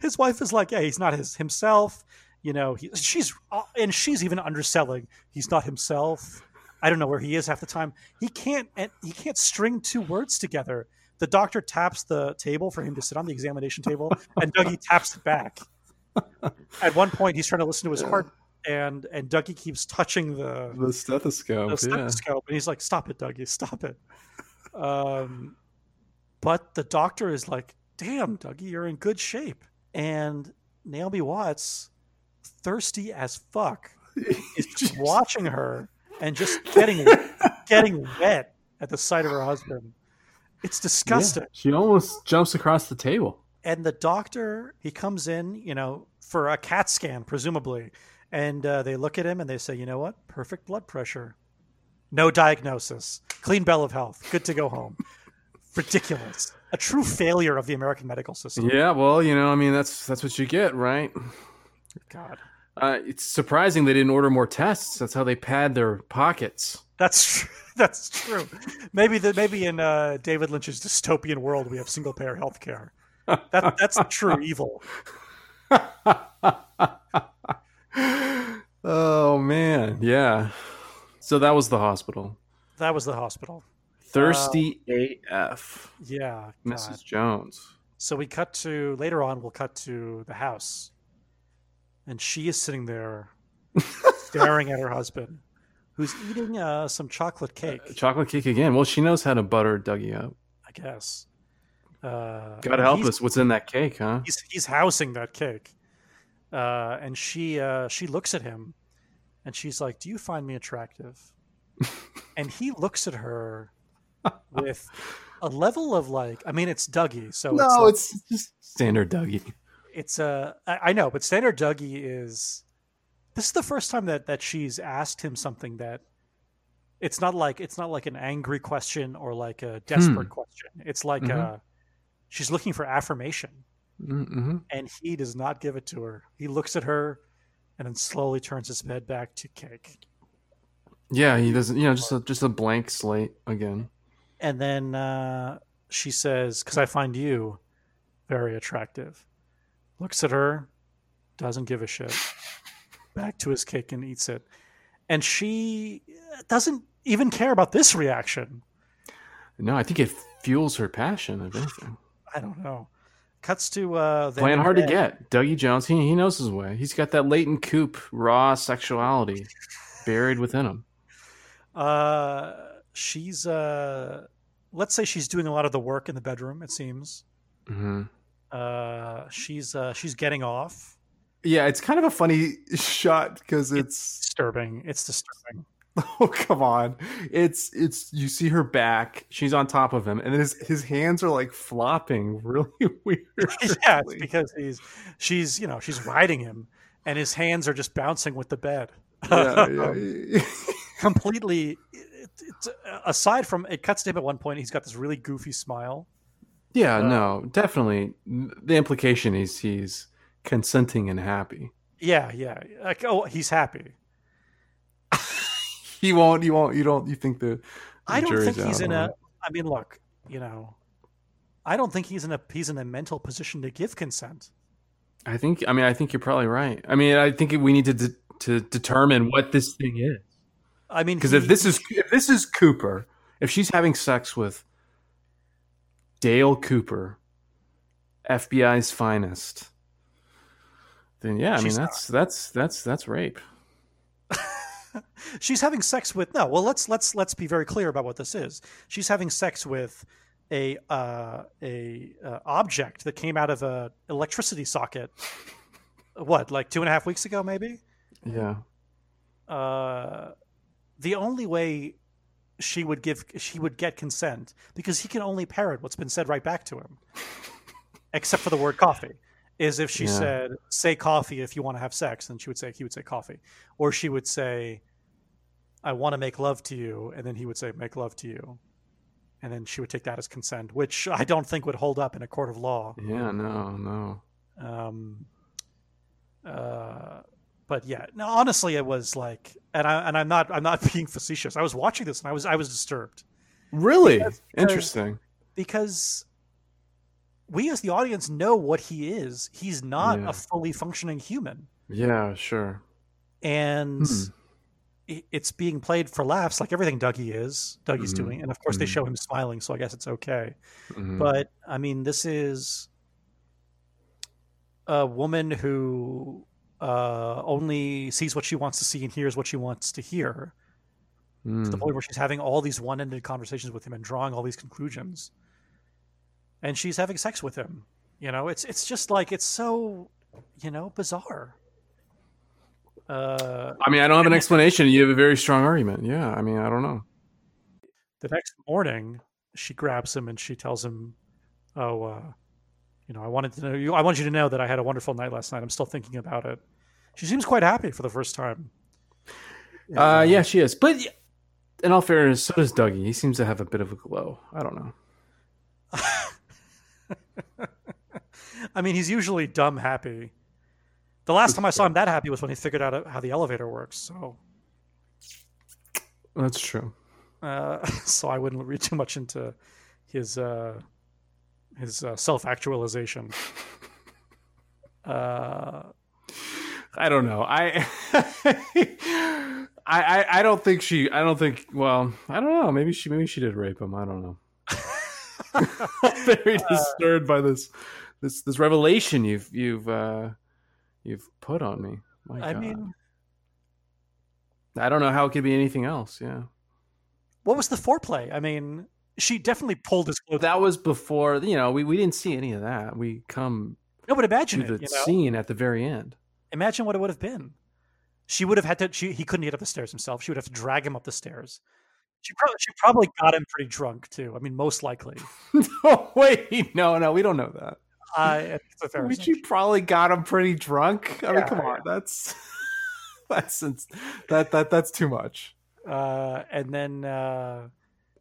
his wife is like, yeah, he's not his himself. You know, he, she's and she's even underselling. He's not himself. I don't know where he is half the time. He can't he can't string two words together. The doctor taps the table for him to sit on the examination table, and Dougie taps it back. At one point, he's trying to listen to his heart, and and Dougie keeps touching the the stethoscope. The stethoscope, yeah. and he's like, "Stop it, Dougie! Stop it!" Um, but the doctor is like, "Damn, Dougie, you're in good shape." And Naomi Watts, thirsty as fuck, (laughs) is just watching her and just getting getting wet at the sight of her husband. It's disgusting. Yeah, she almost jumps across the table. And the doctor, he comes in, you know, for a CAT scan, presumably, and uh, they look at him and they say, "You know what? Perfect blood pressure, no diagnosis, clean bill of health, good to go home." Ridiculous. A true failure of the American medical system. Yeah, well, you know, I mean, that's that's what you get, right? God. Uh, it's surprising they didn't order more tests. That's how they pad their pockets. That's true. (laughs) That's true. Maybe the maybe in uh, David Lynch's dystopian world we have single payer health care. That that's true (laughs) evil. oh man, yeah. So that was the hospital. That was the hospital. Thirsty uh, AF. Yeah, Mrs. Jones. So we cut to later on. We'll cut to the house, and she is sitting there, (laughs) staring at her husband who's eating uh, some chocolate cake. Uh, chocolate cake again. Well, she knows how to butter Dougie up. I guess. Uh, God help us! What's in that cake, huh? He's he's housing that cake, uh, and she uh, she looks at him, and she's like, "Do you find me attractive?" (laughs) and he looks at her with a level of like, I mean, it's Dougie, so no, it's, like, it's just standard Dougie. It's uh, I know, but standard Dougie is this is the first time that that she's asked him something that it's not like it's not like an angry question or like a desperate hmm. question. It's like mm-hmm. uh, she's looking for affirmation, mm-hmm. and he does not give it to her. He looks at her, and then slowly turns his head back to cake. Yeah, he doesn't. You know, just a, just a blank slate again. And then uh, she says, "Because I find you very attractive." Looks at her, doesn't give a shit back to his cake and eats it. And she doesn't even care about this reaction. No, I think it fuels her passion, if anything. I don't know. Cuts to uh, playing hard to get. Dougie Jones, he, he knows his way. He's got that latent coop, raw sexuality buried within him. Uh, she's uh, let's say she's doing a lot of the work in the bedroom. It seems. Mm-hmm. Uh, she's uh, she's getting off yeah, it's kind of a funny (laughs) shot because it's, it's disturbing. It's disturbing. (laughs) Oh come on! It's it's you see her back. She's on top of him, and his his hands are like flopping (laughs) really weird. yeah, it's because he's she's you know she's riding him, and his hands are just bouncing with the bed. Yeah, yeah. Completely. It, it, aside from it cuts to him at one point, he's got this really goofy smile. Yeah, uh, no, definitely. The implication is he's consenting and happy. Yeah, yeah. Like, oh, he's happy. (laughs) he won't. You won't. You don't. You think the? the I don't think he's in a. I mean, look. You know, I don't think he's in a. He's in a mental position to give consent. I think. I mean, I think you're probably right. I mean, I think we need to de- to determine what this thing is. I mean, because if this is if this is Cooper, if she's having sex with Dale Cooper, FBI's finest, then yeah, I mean that's that's that's that's rape. (laughs) she's having sex with no. Well, let's let's let's be very clear about what this is. She's having sex with a uh, a uh, object that came out of a electricity socket. what, like two and a half weeks ago, maybe? Yeah. Uh, the only way she would give she would get consent because he can only parrot what's been said right back to him, (laughs) except for the word coffee. Is if she Yeah. said, "Say coffee if you want to have sex," then she would say he would say coffee, or she would say, "I want to make love to you," and then he would say, "Make love to you," and then she would take that as consent, which I don't think would hold up in a court of law. Yeah. No. No. Um, uh, but yeah, no, honestly, it was like, and I and I'm not I'm not (laughs) being facetious. I was watching this and I was I was disturbed Really Because- interesting. because we as the audience know what he is. He's not Yeah. a fully functioning human, Yeah. Sure. and Hmm. it's being played for laughs, like everything Dougie is. Dougie's Mhm. doing, and of course they Mhm. show him smiling, so I guess it's okay. Mhm. But I mean, this is a woman who uh, only sees what she wants to see and hears what she wants to hear. To the Mm. point where she's having all these one-ended conversations with him and drawing all these conclusions, and she's having sex with him. You know, it's it's just like it's so you know bizarre. Uh, I mean, I don't have an explanation. You have a very strong argument. Yeah. I mean, I don't know. the next morning, she grabs him and she tells him, "Oh, uh, you know, I wanted to know you. I want you to know that I had a wonderful night last night. I'm still thinking about it." She seems quite happy for the first time. Uh, yeah, she is. But in all fairness, so does Dougie. He seems to have a bit of a glow. I don't know. (laughs) I mean, he's usually dumb happy. The last time I saw him that happy was when he figured out how the elevator works. So, That's true. uh, (laughs) so I wouldn't read too much into his uh, his uh, self actualization. (laughs) I don't know. I, (laughs) I, I, I don't think she. I don't think. Well, I don't know. Maybe she. Maybe she did rape him. I don't know. (laughs) Very disturbed by this, this, this revelation you've you've uh, you've put on me. My I God. mean, I don't know how it could be anything else. Yeah. what was the foreplay? I mean, she definitely pulled his clothes. That was before. You know, we, we didn't see any of that. We come No, but to imagine the it. You know? scene at the very end. Imagine what it would have been. She would have had to. She, he couldn't get up the stairs himself. She would have to drag him up the stairs. She probably she probably got him pretty drunk too. I mean, most likely. (laughs) no, wait, no, no, we don't know that. I it's a mean, she probably got him pretty drunk. I mean, Yeah, come on, that's (laughs) that's that that that's too much. uh, and then uh,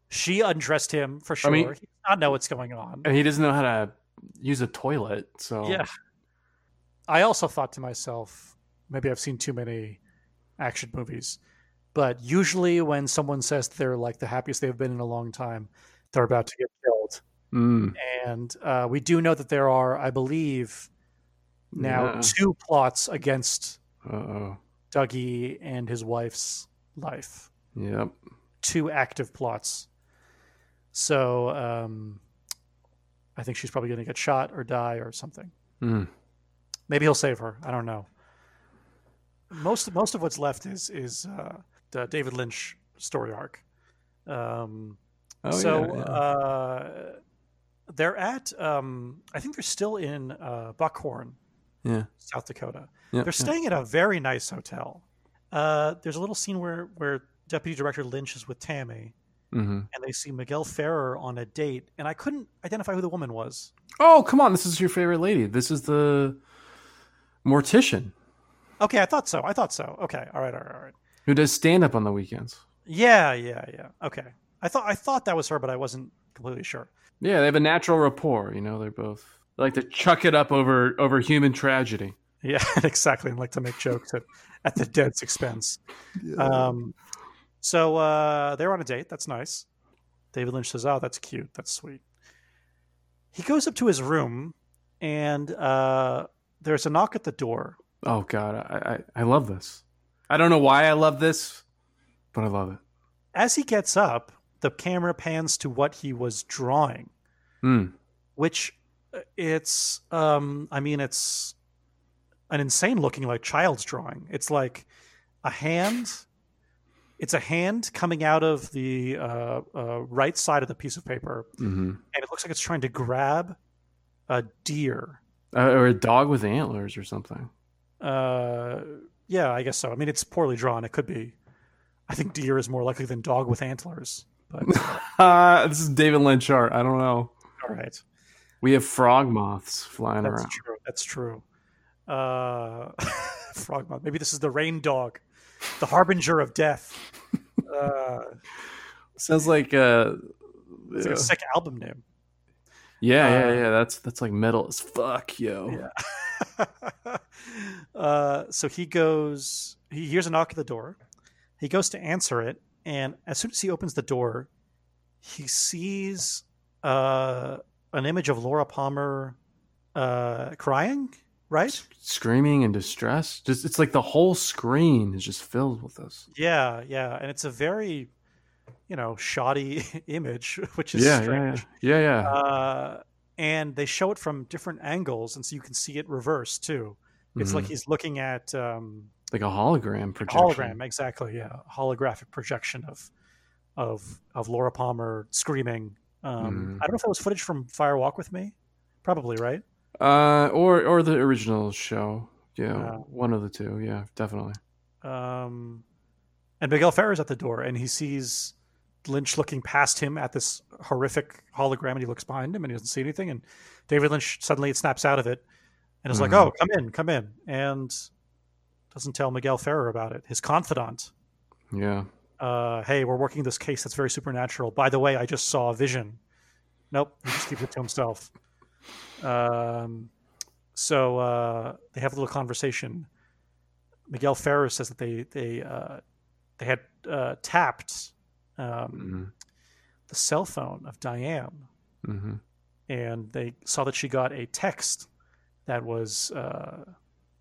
she undressed him for sure. I mean- he does not know what's going on. And he doesn't know how to use a toilet, so Yeah. I also thought to myself, maybe I've seen too many action movies, but usually when someone says they're like the happiest they've been in a long time, they're about to get killed. Mm, And uh, we do know that there are, I believe, now yeah. two plots against Uh-oh. Dougie and his wife's life. Yep. Two active plots. So um, I think she's probably going to get shot or die or something. Mm. Maybe he'll save her. I don't know. Most most of what's left is is uh, the David Lynch story arc. Um, Oh so yeah, yeah. Uh, they're at. Um, I think they're still in uh, Buckhorn, yeah. South Dakota. Yeah, They're staying at a very nice hotel. Uh, there's a little scene where where Deputy Director Lynch is with Tammy, Mhm. and they see Miguel Ferrer on a date, and I couldn't identify who the woman was. Oh, come on! This is your favorite lady. This is the mortician Okay, I thought so. I thought so. Okay, all right, all right, all right. who does stand up on the weekends. Yeah, yeah, yeah. Okay, I thought I thought that was her, but I wasn't completely sure. Yeah, they have a natural rapport. You know, they're both they like to chuck it up over over human tragedy. Yeah, (laughs) exactly. And like to make jokes at, at the dead's expense. Um, so uh, they're on a date. That's nice. David Lynch says, "Oh, that's cute. That's sweet." He goes up to his room, and uh, there's a knock at the door. Oh God, I, I I love this. I don't know why I love this, but I love it. As he gets up, the camera pans to what he was drawing, Hmm. which uh, it's um I mean it's an insane looking like child's drawing. It's like a hand it's a hand coming out of the uh, uh, right side of the piece of paper, hmm and it looks like it's trying to grab a deer. Uh, or a dog with antlers or something. Uh, yeah, I guess so. I mean, it's poorly drawn. It could be. I think deer is more likely than dog with antlers. But (laughs) Uh, this is David Lynch art. I don't know. all right, We have frog moths flying that's around. true. That's true. Uh, (laughs) frogmouth. Maybe this is the rain dog, the harbinger of death. Uh, (laughs) Sounds like uh, it's like a sick album name. Yeah, yeah, uh, yeah. That's that's like metal as fuck, yo. Yeah. (laughs) uh, so he goes, he hears a knock at the door. He goes to answer it. And as soon as he opens the door, he sees uh, an image of Laura Palmer uh, crying, right? Screaming in distress. Just it's like the whole screen is just filled with this. Yeah, yeah. And it's a very, you know, shoddy (laughs) image, (laughs) which is Yeah, yeah, strange. yeah, yeah, yeah. Uh, and they show it from different angles. And so you can see it reversed too. It's like Mhm. he's looking at um, like a hologram projection. hologram exactly yeah holographic projection of of of laura palmer screaming um Mhm. i don't know if that was footage from fire walk with me probably right Uh, or or the original show. Yeah, Uh, one of the two. Yeah, definitely. um and miguel ferrer's at the door and he sees lynch looking past him at this horrific hologram and he looks behind him and he doesn't see anything and david lynch suddenly it snaps out of it and is like Mhm. oh come in come in and doesn't tell miguel ferrer about it his confidant Yeah. uh, hey, we're working this case that's very supernatural. By the way, I just saw a vision. Nope, he just keeps it to himself. Um, so uh, they have a little conversation. Miguel Ferrer says that they they uh, they had uh, tapped um, hmm the cell phone of Diane, hmm and they saw that she got a text that was uh,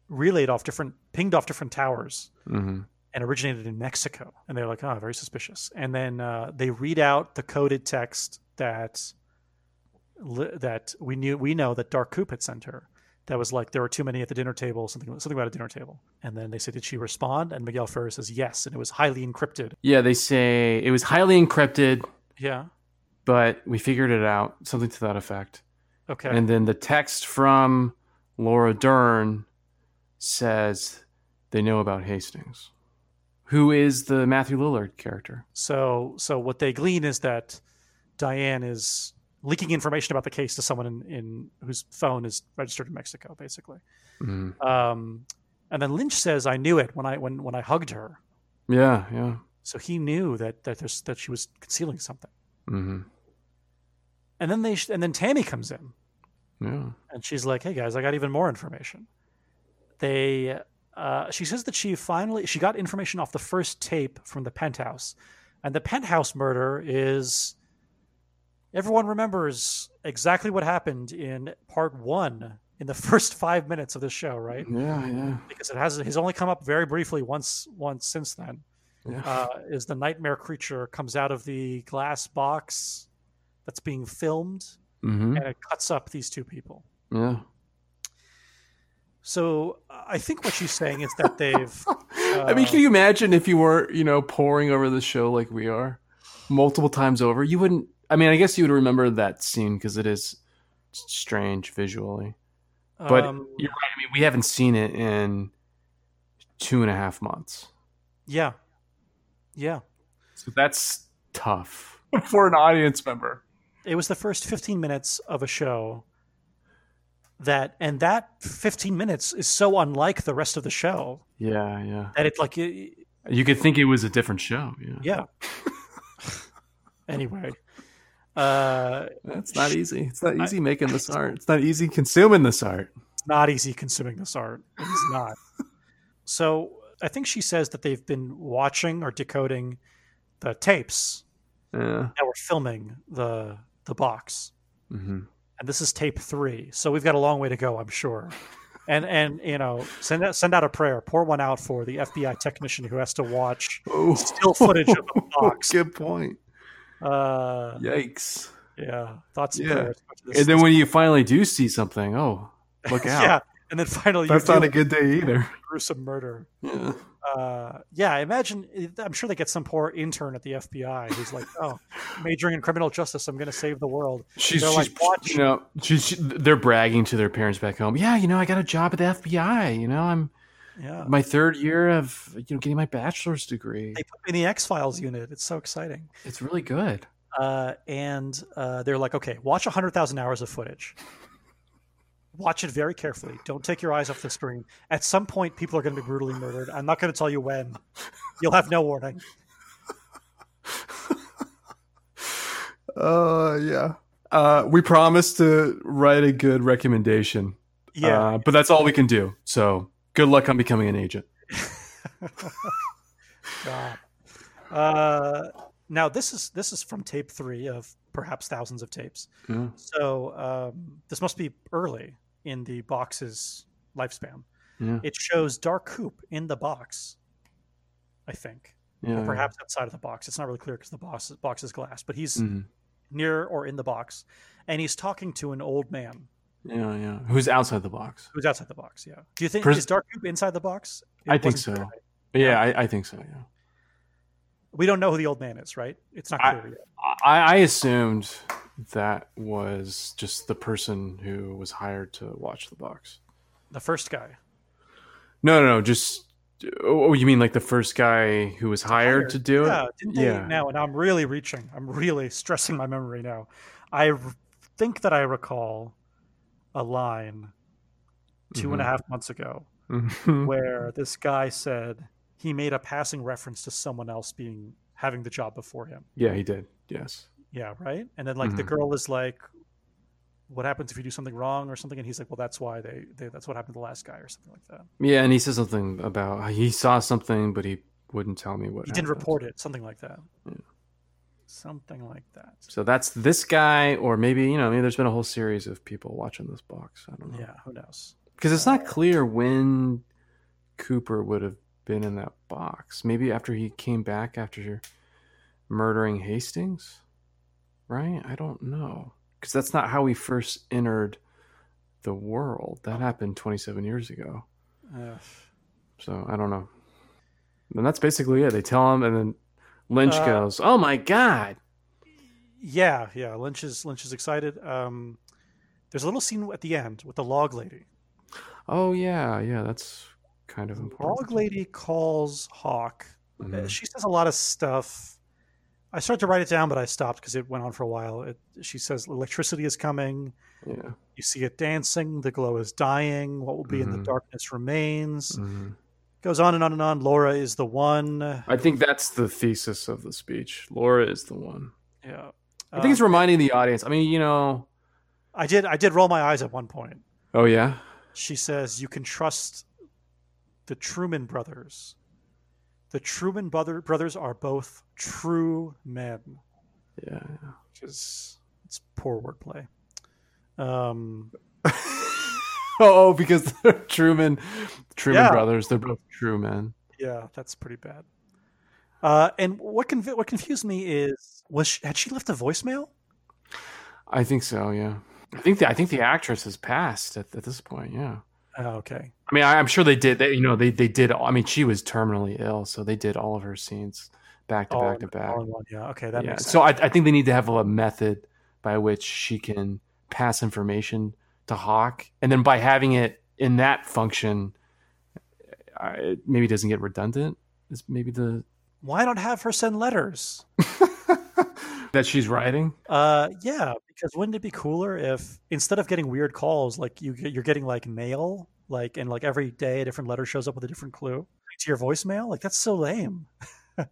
relayed off different, pinged off different towers. hmm and originated in Mexico. And they're like, oh, very suspicious. And then uh, they read out the coded text that that we knew we know that Dark Coop had sent her. That was like there were too many at the dinner table, something something about a dinner table. And then they say, did she respond? And Miguel Ferrer says yes, and it was highly encrypted. Yeah, they say it was highly encrypted, Yeah. but we figured it out. Something to that effect. Okay. And then the text from Laura Dern says they know about Hastings, who is the Matthew Lillard character. so so what they glean is that Diane is leaking information about the case to someone in, in whose phone is registered in Mexico, basically. Mhm. Um, and then Lynch says, "I knew it when I when when I hugged her." Yeah, yeah. So he knew that that there's that she was concealing something. hmm And then they sh- and then Tammy comes in Yeah. and she's like, "Hey guys, I got even more information." They uh, she says that she finally she got information off the first tape from the penthouse, and the penthouse murder is everyone remembers exactly what happened in part one in the (laughs) first five minutes of the show, right? Yeah, yeah. Because it has he's only come up very briefly once once since then. Yeah. uh, is the nightmare creature comes out of the glass box that's being filmed hmm and it cuts up these two people. Yeah. So uh, I think what she's saying is that they've. (laughs) I mean, uh, can you imagine if you were, you know, pouring over the show like we are multiple times over? You wouldn't. I mean, I guess you would remember that scene because it is strange visually. But um, you're right. I mean, we haven't seen it in two and a half months, yeah, yeah. so that's tough (laughs) for an audience member. It was the first 15 minutes of a show that, and that 15 minutes is so unlike the rest of the show Yeah, yeah. that it like, it, You could think it was a different show. Yeah, yeah. (laughs) anyway, uh, that's not easy. It's not easy making this art. It's not easy consuming this art. it's not easy consuming this art. It is not. (laughs) so I think she says that they've been watching or decoding the tapes Yeah. that were filming the the box, hmm and this is tape three. So we've got a long way to go, I'm sure. And and you know, send out, send out a prayer, pour one out for the FBI technician who has to watch Oh, still footage of the (laughs) box Good point. Uh, Yikes! yeah, thoughts and Yeah. And then when you finally do see something, oh, look (laughs) out! yeah, and then finally That's not a good day either. (laughs) gruesome murder. Yeah. Uh, yeah, I imagine. I'm sure they get some poor intern at the FBI who's like, "Oh, majoring in criminal justice, I'm going to save the world." She's, she's like, "Watch." you know, she's, she, they're bragging to their parents back home. Yeah, you know, I got a job at the FBI. You know, I'm Yeah, my third year of you know getting my bachelor's degree. they put me in the X Files unit. It's so exciting. It's really good. Uh, and uh, they're like, "Okay, watch hundred thousand hours of footage." Watch it very carefully. Don't take your eyes off the screen. At some point, people are going to be brutally murdered. I'm not going to tell you when. You'll have no warning. (laughs) Uh, yeah. Uh, we promised to write a good recommendation. Yeah, Uh, but that's all we can do. So good luck on becoming an agent. (laughs) God. Uh, now this is this is from tape three of perhaps thousands of tapes. Yeah. So um, this must be early in the box's lifespan. Yeah. It shows Dark Coop in the box, I think, Yeah. or perhaps outside of the box. It's not really clear because the box box is glass, but he's Mhm. near or in the box, and he's talking to an old man Yeah, yeah. Who's outside the box? who's outside the box. Yeah. Do you think is Dark Coop inside the box? It I think so. clear. Yeah, I, I think so. Yeah. We don't know who the old man is, right? It's not I- clear yet. I, I assumed that was just the person who was hired to watch the box. The first guy. No, no, no. Just oh, oh you mean like the first guy who was hired, to do yeah, it? Yeah. Now, and I'm really reaching. I'm really (laughs) stressing my memory now. I r- think that I recall a line two and a Mhm. half months ago Mhm. where this guy said he made a passing reference to someone else being having the job before him. yeah, he did. Yes. Yeah, right. And then like the Mhm. girl is like, "What happens if you do something wrong or something?" And he's like, "Well, that's why they, they that's what happened to the last guy or something like that." Yeah, and he says something about he saw something, but he wouldn't tell me what. He didn't report it, something like that. Yeah. Something like that. So that's this guy, or maybe you know, maybe there's been a whole series of people watching this box. I don't know. Yeah, who knows? because it's not clear when Cooper would have been in that box. Maybe after he came back after murdering Hastings, right? I don't know because that's not how he first entered the world. That happened 27 years ago. Uh, So I don't know. And that's basically it. They tell him, and then Lynch Uh, goes, "Oh my god!" Yeah, yeah. Lynch is Lynch is excited. Um, there's a little scene at the end with the log lady. Oh yeah, yeah. That's kind of important. log lady calls Hawk. Mhm. She says a lot of stuff. I started to write it down, but I stopped because it went on for a while. It, she says electricity is coming. Yeah. You see it dancing. The glow is dying. What will be in the Mhm. darkness remains. Mhm. Goes on and on and on. Laura is the one. I think that's the thesis of the speech. Laura is the one. Yeah. I think it's Um, reminding the audience. I mean, you know. I did. I did roll my eyes at one point. Oh yeah. She says you can trust the Truman brothers. The Truman brother, brothers are both true men. Yeah. Which is it's poor wordplay. Um, (laughs) (laughs) oh, because they're Truman, Truman Yeah. brothers. They're both true men. yeah, that's pretty bad. Uh, and what conv- what confused me is was she, had she left a voicemail? I think so. Yeah. I think the I think the actress has passed at, at this point. Yeah. Oh, okay. I mean, I, I'm sure they did. They, you know, they they did. I mean, she was terminally ill, so they did all of her scenes back to All back in- to back. one, yeah. Okay, that yeah. So I, I think they need to have a method by which she can pass information to Hawk, and then by having it in that function, I, it maybe doesn't get redundant. Is maybe the Why not have her send letters? (laughs) that she's writing. Uh, yeah, because wouldn't it be cooler if instead of getting weird calls, like you you're getting like mail, like and like every day a different letter shows up with a different clue to your voicemail? Like that's so lame. (laughs)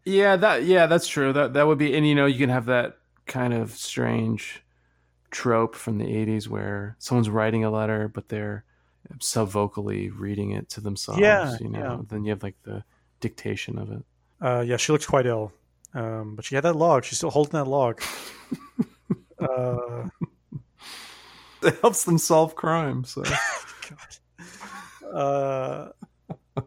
Yeah, that yeah, that's true. That that would be, and you know, you can have that kind of strange trope from the '80s where someone's writing a letter, but they're subvocally reading it to themselves. Yeah, you know. yeah. Then you have like the dictation of it. Uh, yeah, she looks quite ill, um, but she had that log. She's still holding that log. (laughs) uh, It helps them solve crime. So. (laughs) Uh,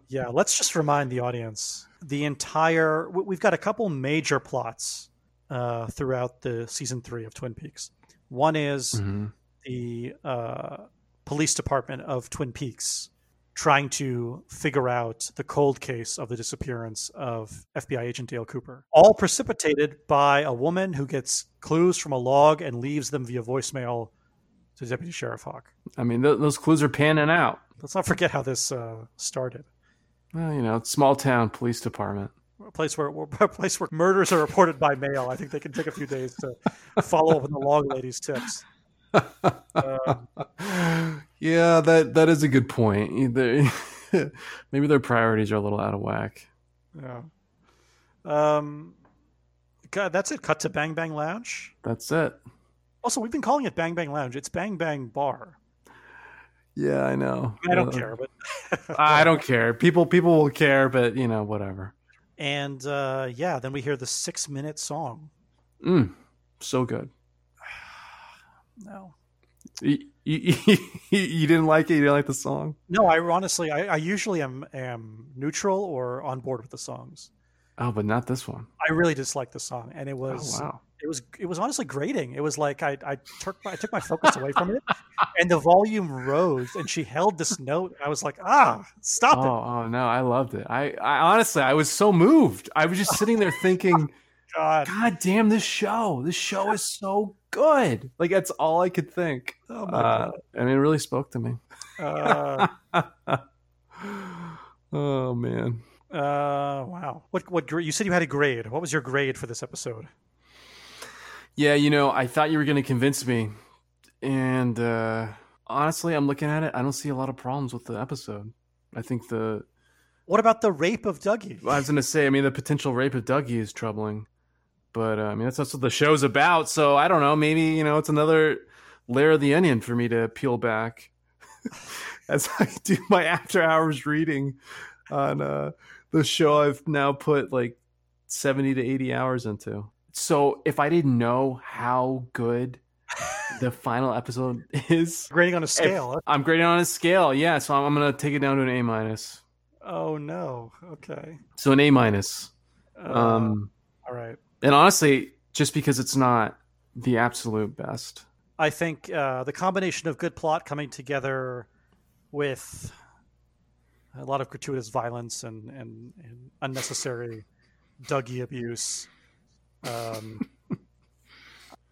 yeah, let's just remind the audience the entire. we- We've got a couple major plots uh, throughout the season three of Twin Peaks. One is Mhm. the uh, police department of Twin Peaks trying to figure out the cold case of the disappearance of FBI agent Dale Cooper. All precipitated by a woman who gets clues from a log and leaves them via voicemail to Deputy Sheriff Hawk. I mean, th- those clues are panning out. Let's not forget how this uh, started. Well, you know, it's small town police department. A place where (laughs) a place where murders are reported by mail. I think they can take a few days to follow up on the log lady's tips. Um, (laughs) yeah, that that is a good point. Either (laughs) maybe their priorities are a little out of whack. yeah. Um, God, that's it. Cut to Bang Bang Lounge. That's it. Also, we've been calling it Bang Bang Lounge. It's Bang Bang Bar. Yeah, I know. I don't Uh, care, but I don't care. People people will care, but you know, whatever. And uh, yeah, then we hear the six minute song. Mm, so good. (sighs) No, You, you, (laughs) you didn't like it. You didn't like the song. no. I honestly, I, I usually am am neutral or on board with the songs. Oh, but not this one. I really dislike the song, and it was oh wow. It was it was honestly grating. It was like I I took I took my focus away from it, and the volume rose, and she held this note. I was like, ah, stop Oh, it, oh no, I loved it. I, I honestly, I was so moved. I was just sitting there thinking, (laughs) God. God damn, this show, this show is so good. Like that's all I could think. Oh my Uh, I mean, it really spoke to me. Uh, (laughs) oh man. uh, wow. What what you said you had a grade? What was your grade for this episode? Yeah, you know, I thought you were going to convince me, and uh, honestly, I'm looking at it. I don't see a lot of problems with the episode. I think the What about the rape of Dougie? I was going to say, I mean, the potential rape of Dougie is troubling, but uh, I mean, that's that's what the show's about. So I don't know. Maybe you know, it's another layer of the onion for me to peel back (laughs) as I do my after hours reading on uh, the show. I've now put like seventy to eighty hours into. So if I didn't know how good the final episode (laughs) is, Grading on a scale. I'm grading on a scale. Yeah, so I'm, I'm going to take it down to an A minus. Oh no. Okay. So an A minus. Uh, Um, all right. and honestly, just because it's not the absolute best. I think uh, the combination of good plot coming together with a lot of gratuitous violence and, and, and unnecessary (laughs) Dougie abuse. Um, (laughs)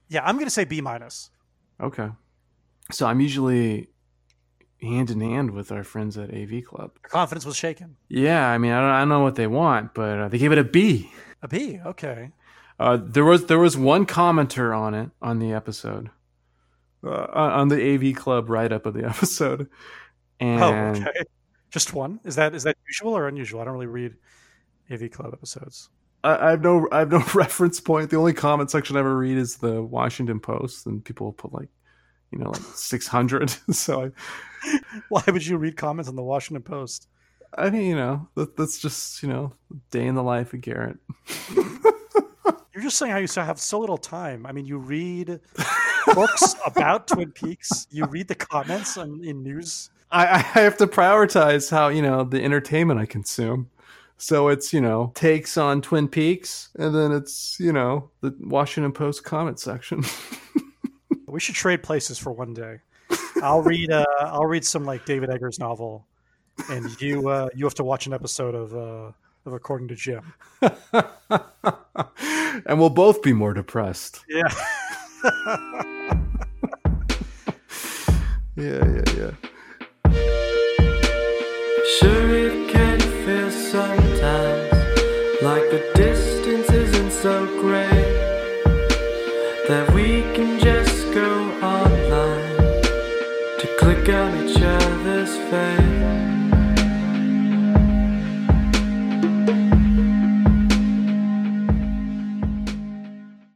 yeah, I'm going to say B minus. Okay. So I'm usually hand in hand with our friends at AV Club. Confidence was shaken. Yeah, I mean, I don't, I don't know what they want, but uh, they gave it a B. A B. Okay. Uh, there was there was one commenter on it on the episode, uh, on the AV Club write up of the (laughs) episode, and oh, okay. Just one. Is that is that usual or unusual? I don't really read AV Club episodes. I, I have no I have no (laughs) reference point. The only comment section I ever read is the Washington Post, and people put like, you know, like (laughs) six hundred. (laughs) so I, Why would you read comments on the Washington Post? I mean, you know, that, that's just you know, day in the life of Garrett. You're just saying how you have so little time. I mean, you read books about Twin Peaks. You read the comments on, in news. I, I have to prioritize how you know the entertainment I consume. So it's you know takes on Twin Peaks, and then it's you know the Washington Post comment section. (laughs) We should trade places for one day. I'll read. Uh, I'll read some like David Eggers novel, and you uh, you have to watch an episode of uh, of According to Jim. (laughs) and we'll both be more depressed. Yeah. (laughs) Yeah, yeah, yeah. Sure, the distance isn't so great that we can just go online to click on each.